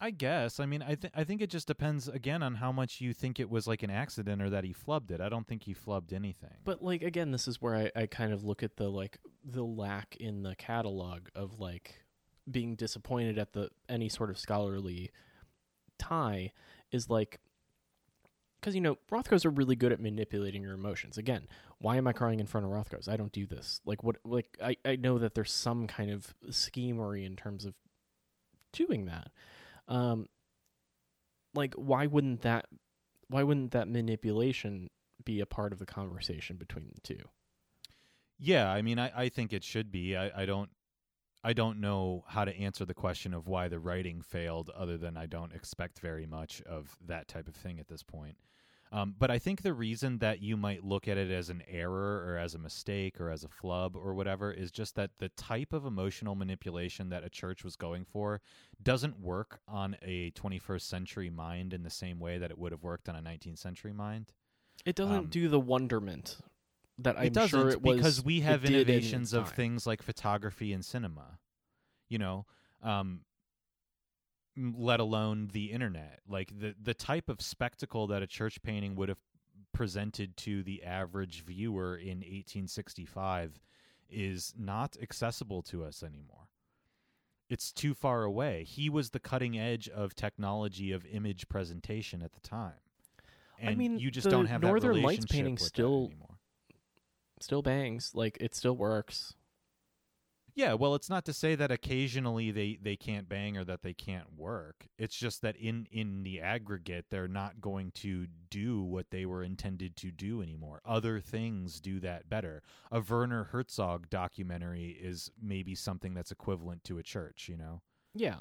I guess. I mean, I think I think it just depends again on how much you think it was like an accident or that he flubbed it. I don't think he flubbed anything. But like again, this is where I, I kind of look at the like the lack in the catalog of like being disappointed at the any sort of scholarly tie is like because you know Rothkos are really good at manipulating your emotions. Again, why am I crying in front of Rothkos? I don't do this. Like what? Like I I know that there's some kind of schemery in terms of doing that. Um, like why wouldn't that? Why wouldn't that manipulation be a part of the conversation between the two? yeah, I mean, I, I think it should be. I, I don't. I don't know how to answer the question of why the writing failed, other than I don't expect very much of that type of thing at this point. Um, but I think the reason that you might look at it as an error or as a mistake or as a flub or whatever is just that the type of emotional manipulation that a church was going for doesn't work on a 21st century mind in the same way that it would have worked on a 19th century mind. It doesn't Um, do the wonderment that I'm it doesn't sure it was because we have did in innovations of things like photography and cinema you know um let alone the internet. Like the the type of spectacle that a church painting would have presented to the average viewer in 1865 is not accessible to us anymore. It's too far away. He was the cutting edge of technology of image presentation at the time. I mean, you just don't have Northern that Lights painting still- anymore. still bangs. Like it still works. Yeah, well, it's not to say that occasionally they, they can't bang or that they can't work. It's just that in, in the aggregate, they're not going to do what they were intended to do anymore. Other things do that better. A Werner Herzog documentary is maybe something that's equivalent to a church, you know? Yeah.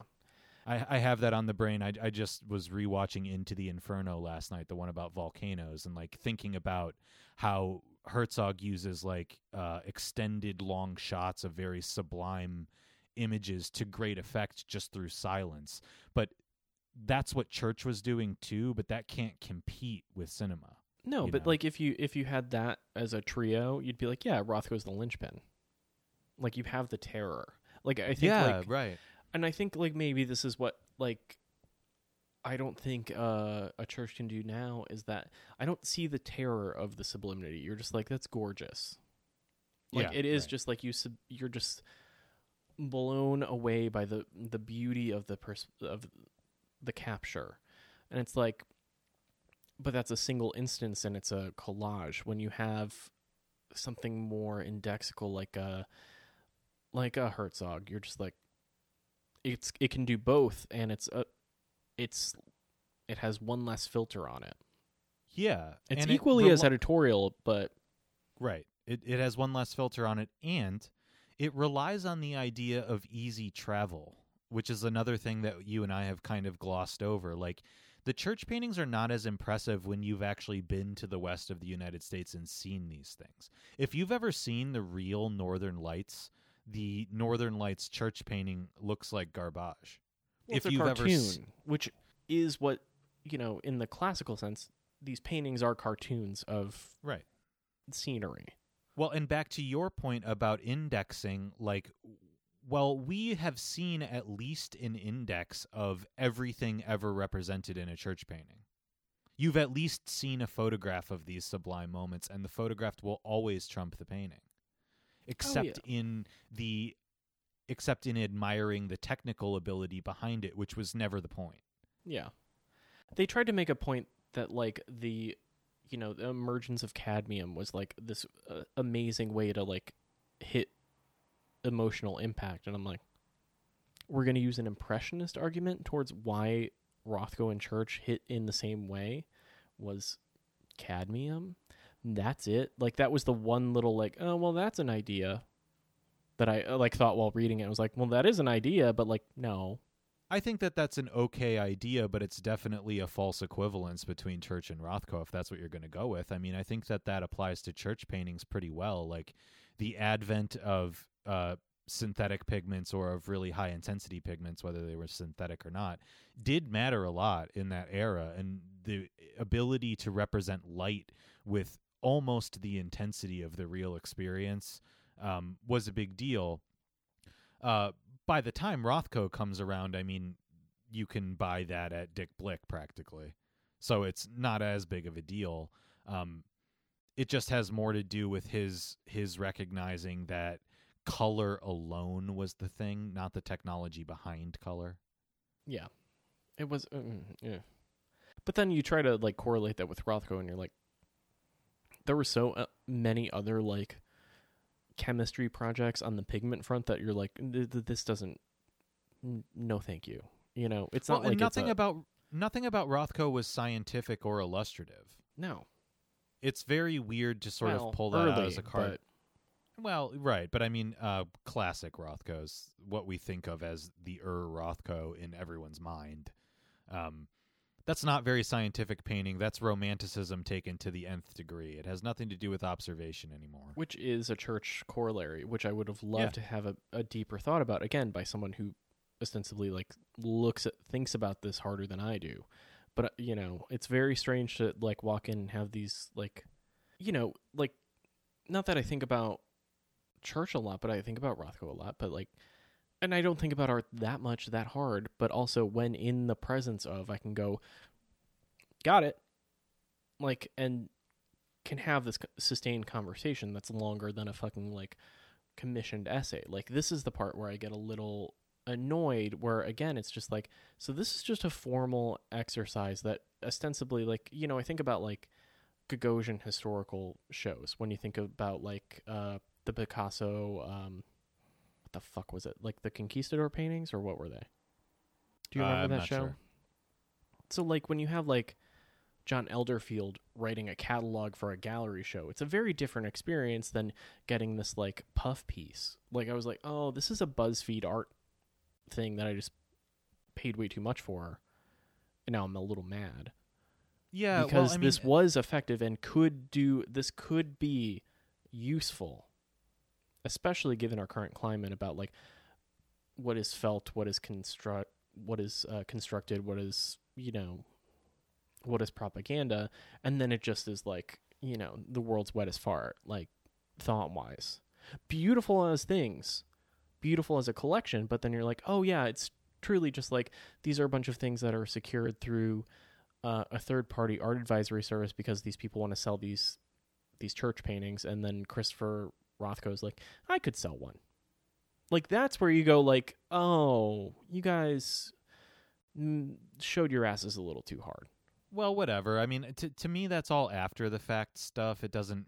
I, I have that on the brain. I, I just was rewatching Into the Inferno last night, the one about volcanoes, and like thinking about how Herzog uses like uh, extended long shots of very sublime images to great effect just through silence. But that's what Church was doing too, but that can't compete with cinema. No, but know. like if you if you had that as a trio, you'd be like, yeah, Rothko's the linchpin. Like you have the terror. Like I think like right. and I think like maybe this is what like I don't think uh, a church can do now is that I don't see the terror of the sublimity. You're just like that's gorgeous. Like Yeah, it is right. just like you sub- you're just blown away by the the beauty of the pers- of the capture. And it's like but that's a single instance and it's a collage when you have something more indexical like a like a Herzog, you're just like it's it can do both and it's a it's it has one less filter on it. Yeah, It's and it equally as editorial, but Right. It it has one less filter on it and it relies on the idea of easy travel, which is another thing that you and I have kind of glossed over. Like the church paintings are not as impressive when you've actually been to the west of the United States and seen these things. If you've ever seen the real Northern Lights, the Northern Lights church painting looks like garbage. Well, If a you've ever cartoon, s- which is what you know in the classical sense. These paintings are cartoons of Right. scenery. Well, and back to your point about indexing, like, well, we have seen at least an index of everything ever represented in a church painting. You've at least seen a photograph of these sublime moments, and the photograph will always trump the painting, oh, except in the except in admiring the technical ability behind it, which was never the point. Yeah. They tried to make a point that like the you know, the emergence of cadmium was like this uh, amazing way to like hit emotional impact and I'm like we're going to use an impressionist argument towards why Rothko and Church hit in the same way was cadmium. That's it. Like that was the one little like, oh well that's an idea that I uh, like thought while reading it. I was like, well that is an idea, but like no. I think that that's an okay idea, but it's definitely a false equivalence between Church and Rothko if that's what you're going to go with. I mean, I think that that applies to church paintings pretty well. Like the advent of uh, synthetic pigments or of really high intensity pigments, whether they were synthetic or not, did matter a lot in that era. And the ability to represent light with almost the intensity of the real experience um, was a big deal. Uh, by the time Rothko comes around, I mean, you can buy that at Dick Blick practically. So it's not as big of a deal. Um, it just has more to do with his his recognizing that color alone was the thing, not the technology behind color. Yeah, it was. Mm, yeah, but then you try to like correlate that with Rothko, and you're like, there were so uh, many other like chemistry projects on the pigment front that you're like, "Th- th- this doesn't. No, thank you. You know, it's well, not like nothing it's a, about nothing about Rothko was scientific or illustrative. no. It's very weird to sort Well, of pull that out as a card. but Well, right, but I mean, uh, classic Rothko's what we think of as the Ur Rothko in everyone's mind. Um, that's not very scientific painting. That's romanticism taken to the nth degree. It has nothing to do with observation anymore. which is a church corollary, which I would have loved Yeah. to have a, a deeper thought about again by someone who ostensibly like looks at thinks about this harder than I do. But uh, you know, it's very strange to like walk in and have these like, you know, like not that I think about church a lot, but I think about Rothko a lot. But like, and I don't think about art that much that hard. But also when in the presence of, I can go, got it, like, and can have this sustained conversation that's longer than a fucking like commissioned essay. Like this is the part where I get a little annoyed where again it's just like so this is just a formal exercise that ostensibly like you know I think about like Gagosian historical shows when you think about like uh the Picasso um what the fuck was it? Like the conquistador paintings or what were they? Do you Uh, remember I'm that show? sure. So like when you have like John Elderfield writing a catalog for a gallery show. It's a very different experience than getting this like puff piece. Like I was like, "Oh, this is a BuzzFeed art thing that I just paid way too much for." And now I'm a little mad Yeah, because well, I mean, this was effective and could do this could be useful especially given our current climate about like what is felt what is construct what is uh, constructed what is you know what is propaganda and then it just is like you know the world's wettest fart like thought wise beautiful as things beautiful as a collection but then you're like oh yeah it's truly just like these are a bunch of things that are secured through uh, a third party art advisory service because these people want to sell these these church paintings and then Christopher Rothko's like I could sell one. Like that's where you go like, "Oh, you guys showed your asses a little too hard." well, whatever. I mean, to to me, that's all after the fact stuff. It doesn't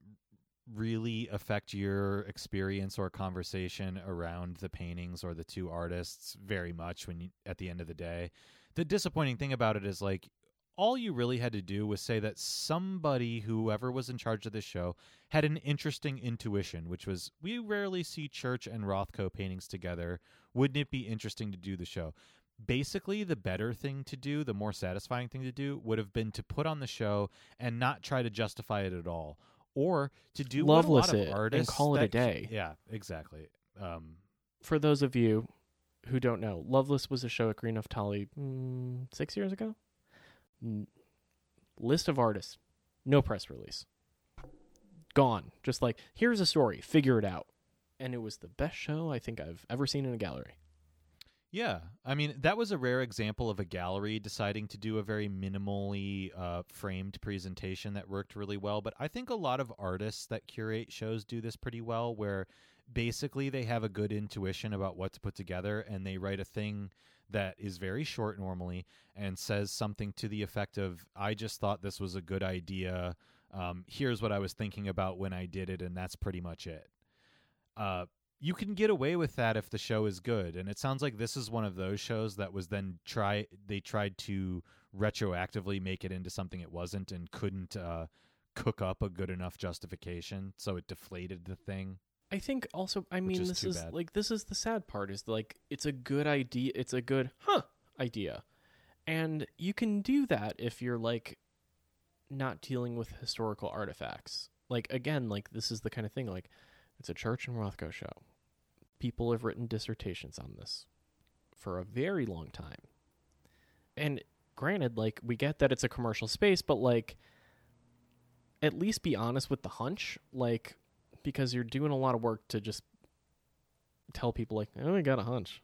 really affect your experience or conversation around the paintings or the two artists very much when you at the end of the day. The disappointing thing about it is like all you really had to do was say that somebody whoever was in charge of this show had an interesting intuition which was we rarely see church and rothko paintings together wouldn't it be interesting to do the show basically the better thing to do the more satisfying thing to do would have been to put on the show and not try to justify it at all or to do Loveless lot of it and call it a day. yeah exactly um For those of you who don't know, Loveless was a show at Greene Naftali mm, six years ago. List of artists, no press release, gone. Just like here's a story, figure it out, and it was the best show I think I've ever seen in a gallery. Yeah, I mean that was a rare example of a gallery deciding to do a very minimally uh, framed presentation that worked really well. But I think a lot of artists that curate shows do this pretty well, where basically they have a good intuition about what to put together, and they write a thing that is very short normally and says something to the effect of, "I just thought this was a good idea. Um, here's what I was thinking about when I did it, and that's pretty much it." Uh, you can get away with that if the show is good and it sounds like this is one of those shows that was then try they tried to retroactively make it into something it wasn't and couldn't uh cook up a good enough justification so it deflated the thing I think also, I mean, is this is bad. like this is the sad part is like it's a good idea, it's a good huh idea, and you can do that if you're like not dealing with historical artifacts. Like again, like this is the kind of thing like it's a Church and Rothko show. People have written dissertations on this for a very long time, and granted, like we get that it's a commercial space, but like at least be honest with the hunch, like because you're doing a lot of work to just tell people like, "Oh, I got a hunch."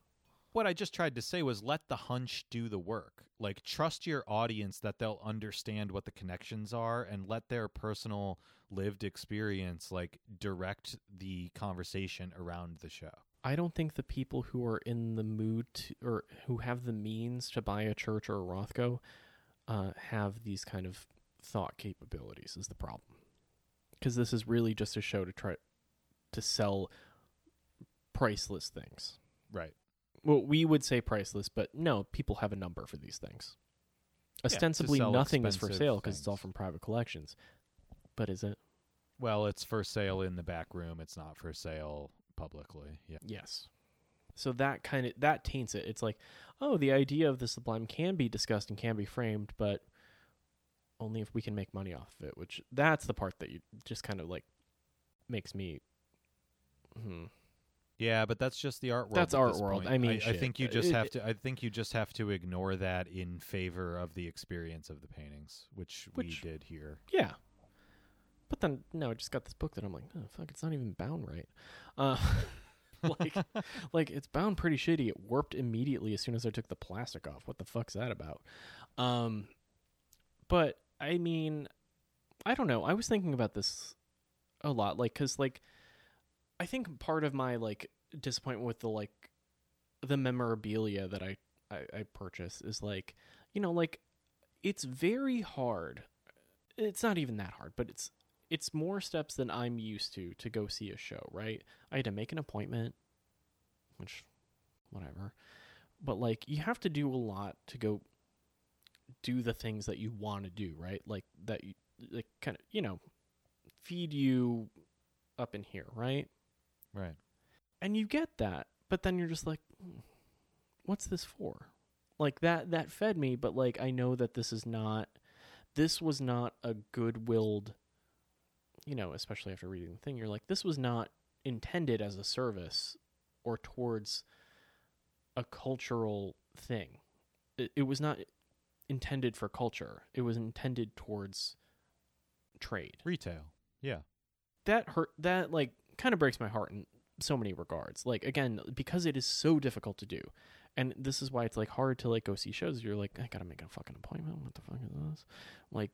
what i just tried to say was let the hunch do the work like trust your audience that they'll understand what the connections are and let their personal lived experience like direct the conversation around the show I don't think the people who are in the mood to, or who have the means to buy a church or a Rothko uh, have these kind of thought capabilities. Is the problem? Because this is really just a show to try to sell priceless things. right Well, we would say priceless, but no, people have a number for these things. Ostensibly, sell nothing is for sale because it's all from private collections. But is it? Well, it's for sale in the back room. It's not for sale publicly. Yeah. Yes. So that kind of that taints it. It's like, oh, the idea of the sublime can be discussed and can be framed, but only if we can make money off of it. Which that's the part that you just kind of like makes me. Hmm. Yeah, but that's just the art world. That's at art world. point. I mean, I, shit. think you just It- have to. I think you just have to ignore that in favor of the experience of the paintings, which, Which- we did here. Yeah. But then no, I just got this book that I'm like, oh fuck, it's not even bound right. Uh, like, like it's bound pretty shitty. It warped immediately as soon as I took the plastic off. What the fuck's that about? Um, but I mean, I don't know. I was thinking about this a lot, like, cause like, I think part of my like disappointment with the like the memorabilia that I I, I purchase is like, you know, like it's very hard. It's not even that hard, but it's it's more steps than I'm used to to go see a show, right? I had to make an appointment, which whatever. But like you have to do a lot to go do the things that you want to do, right? Like that you like kind of, you know, feed you up in here, right? Right. and you get that but then you're just like "Hmm, what's this for like that that fed me but like i know that this is not this was not a good-willed you know especially after reading the thing you're like this was not intended as a service or towards a cultural thing it, it was not intended for culture. It was intended towards trade. Retail. Yeah. that hurt that like kind of breaks my heart in so many regards. Like again because it is so difficult to do and this is why it's like hard to like go see shows. You're like i gotta make a fucking appointment. What the fuck is this? Like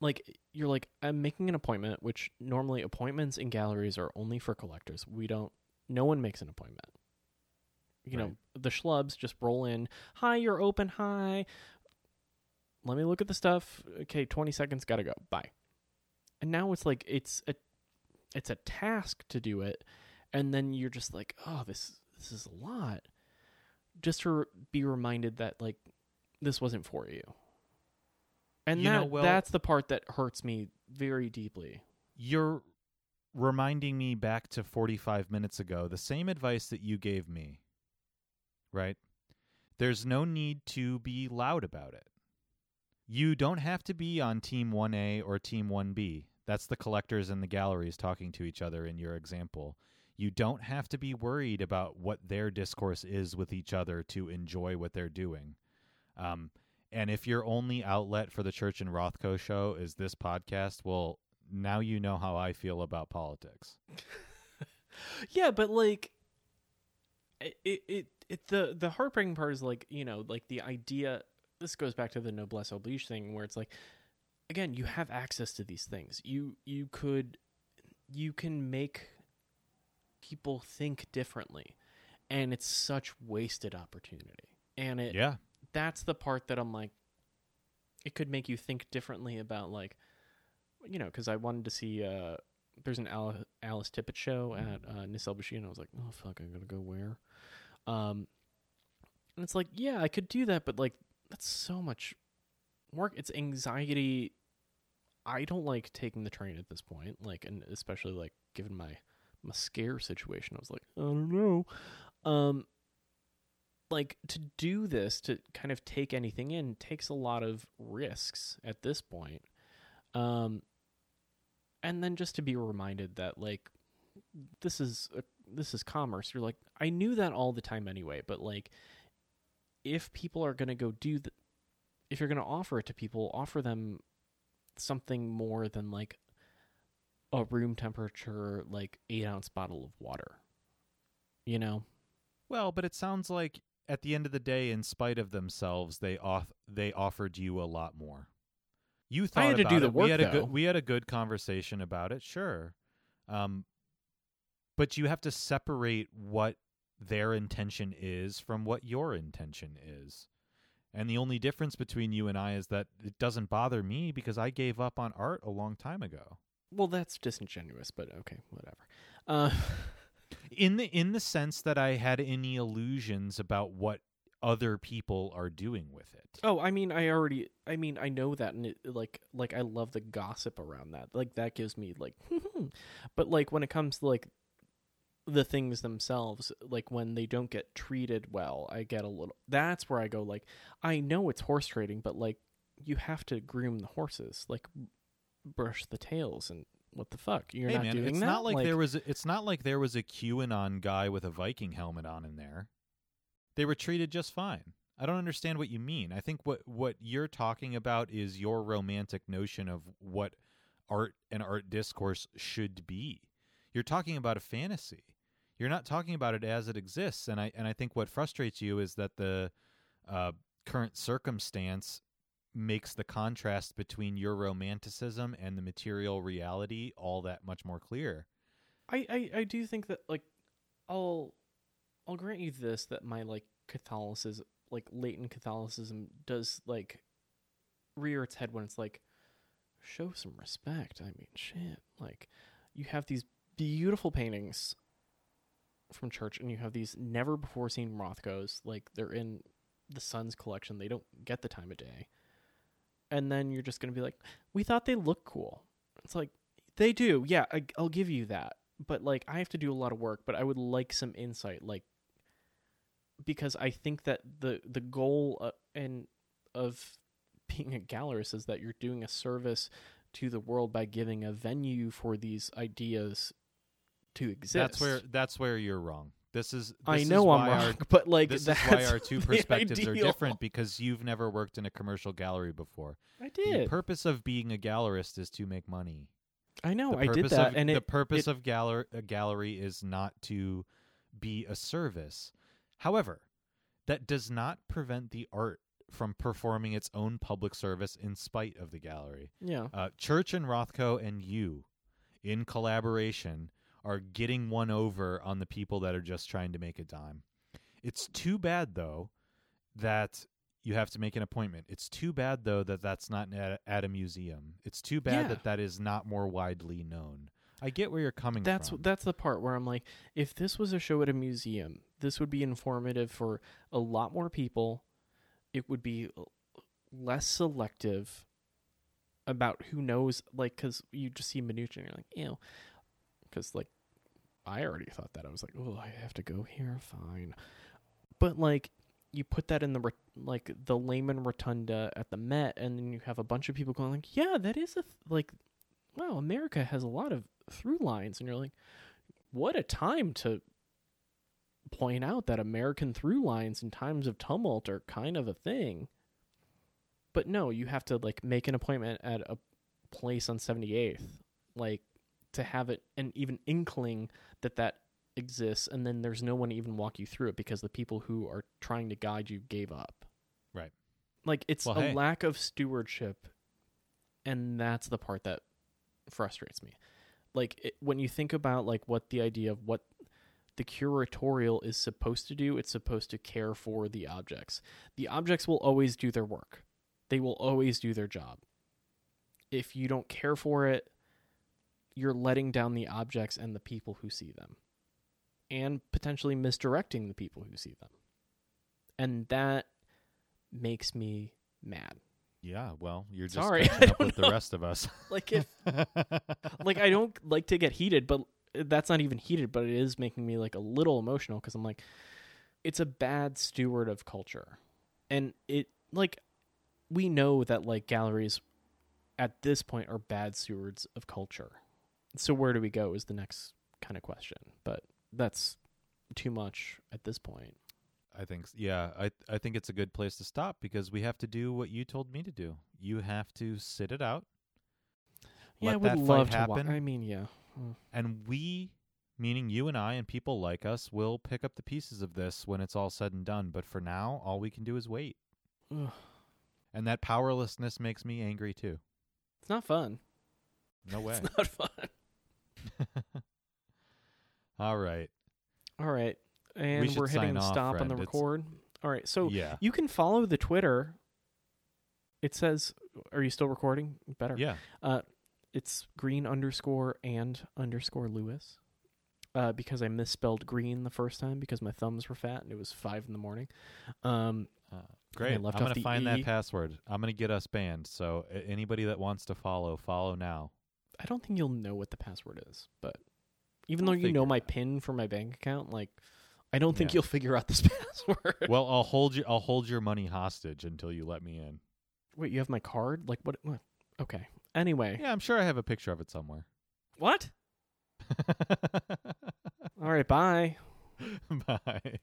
like you're like i'm making an appointment which normally appointments in galleries are only for collectors. We don't no one makes an appointment you know the schlubs just roll in. Hi you're open hi let me look at the stuff. Okay 20 seconds gotta go. Bye. And now it's like it's a it's a task to do it and then you're just like oh this this is a lot. Just to be reminded that like this wasn't for you. And You that, know, well- that's the part that hurts me very deeply. You're reminding me back to 45 minutes ago, the same advice that you gave me. Right? There's no need to be loud about it. You don't have to be on team 1A or team 1B. That's the collectors and the galleries talking to each other in your example. You don't have to be worried about what their discourse is with each other to enjoy what they're doing. Um, and if your only outlet for the Church and Rothko show is this podcast, well, now you know how I feel about politics. yeah but like it, it it the the heartbreaking part is like you know like the idea this goes back to the noblesse oblige thing where it's like again you have access to these things you you could you can make people think differently and it's such wasted opportunity and it Yeah. that's the part that I'm like, it could make you think differently about like, you know, because I wanted to see. uh There's an Alice, Alice Tippit show at uh, Nicelle Beauchene, and I was like, oh fuck, I'm gonna go where? Um, and it's like, yeah, I could do that, but like, that's so much work. It's anxiety. I don't like taking the train at this point, like, and especially like given my my scare situation. I was like, I don't know. Um, like to do this to kind of take anything in takes a lot of risks at this point um and then just to be reminded that like this is a, this is commerce you're like i knew that all the time anyway but like if people are going to go do the if you're going to offer it to people offer them something more than like a room temperature like 8 ounce bottle of water you know Well, but it sounds like at the end of the day, in spite of themselves, they off they offered you a lot more. You thought I had to do the it. we work, had a though. good we had a good conversation about it, sure. Um, but you have to separate what their intention is from what your intention is. And the only difference between you and I is that it doesn't bother me because I gave up on art a long time ago. well that's disingenuous but okay whatever uh in the in the sense that I had any illusions about what other people are doing with it. Oh, I mean, I already, I mean, I know that, and it, like, like I love the gossip around that. Like that gives me like, but like when it comes to like the things themselves, like when they don't get treated well, I get a little. That's where I go. Like, I know it's horse trading, but like, you have to groom the horses, like brush the tails, and what the fuck, you're hey not man, doing it's that. not like, there was a, it's not like there was a QAnon guy with a Viking helmet on in there. They were treated just fine. I don't understand what you mean. I think what what you're talking about is your romantic notion of what art and art discourse should be. You're talking about a fantasy. You're not talking about it as it exists. And I and I think what frustrates you is that the uh, current circumstance makes the contrast between your romanticism and the material reality all that much more clear. I, I, I do think that like I'll I'll grant you this that my like Catholicism like latent Catholicism does like rear its head when it's like show some respect. I mean shit. Like you have these beautiful paintings from church and you have these never before seen Rothkos, like they're in the Sun's collection. They don't get the time of day. And then you're just gonna be like, We thought they looked cool. It's like they do, yeah, I, I'll give you that but like I have to do a lot of work, but I would like some insight like because I think that the the goal uh, and of being a gallerist is that you're doing a service to the world by giving a venue for these ideas to exist. That's where that's where you're wrong. This is I know is I'm why wrong, Our, but like this that's is why our two perspectives are different because you've never worked in a commercial gallery before. I did. The purpose of being a gallerist is to make money. I know. the I did purpose that, of, and the it purpose it- of galler- a gallery is not to be a service. However, that does not prevent the art from performing its own public service in spite of the gallery. yeah. Uh, Church and Rothko and you, in collaboration, are getting one over on the people that are just trying to make a dime. It's too bad though that you have to make an appointment. It's too bad though that that's not at, at a museum. It's too bad Yeah. that that is not more widely known. I get where you're coming that's from. that's the part where I'm like, if this was a show at a museum, this would be informative for a lot more people. It would be less selective about who knows, like, because you just see minutia and you're like, ew. Because like, I already thought that I was like, oh, I have to go here, fine. But like, you put that in the like the Lehman Rotunda at the Met, and then you have a bunch of people going like, yeah, that is a th- like, wow, America has a lot of through lines, and you're like, what a time to point out that American through lines in times of tumult are kind of a thing. But no, you have to like make an appointment at a place on 78th, like to have it an even inkling that that exists, and then there's no one to even walk you through it because the people who are trying to guide you gave up. Right. Like it's Well, a hey. lack of stewardship, and that's the part that frustrates me. Like it, when you think about like what the idea of what the curatorial is supposed to do, it's supposed to care for the objects. The objects will always do their work. They will always do their job. If you don't care for it, you're letting down the objects and the people who see them. And potentially misdirecting the people who see them. And that makes me mad. yeah, well, you're just Sorry, up with the rest of us. Like if like I don't like to get heated, but that's not even heated, but it is making me like a little emotional because I'm like, it's a bad steward of culture, and it like we know that like galleries at this point are bad stewards of culture. So where do we go is the next kind of question, but that's too much at this point. I think yeah, I I think it's a good place to stop because we have to do what you told me to do. You have to sit it out. Yeah, I would love fight to. Wa- happen. I mean, yeah. Mm. and we meaning you and I and people like us will pick up the pieces of this when it's all said and done, but for now all we can do is wait. Ugh. And that powerlessness makes me angry too. It's not fun. No way. It's not fun. all right. All right. And should we're hitting off, stop on the friend. It's- record. All right. So yeah. you can follow the Twitter. It says, are you still recording? Better. Yeah. Uh, it's green underscore and underscore Lewis. Uh, because I misspelled green the first time because my thumbs were fat and it was five in the morning. Um, Uh, great. I'm going to find E. that password. I'm going to get us banned. So anybody that wants to follow, follow now. I don't think you'll know what the password is, but even I'll though you know my pin for my bank account, like I don't think Yeah. you'll figure out this password. well, I'll hold you I'll hold your money hostage until you let me in. Wait, you have my card? Like what? what? Okay. Anyway, Yeah, I'm sure I have a picture of it somewhere. what? All right, bye. Bye.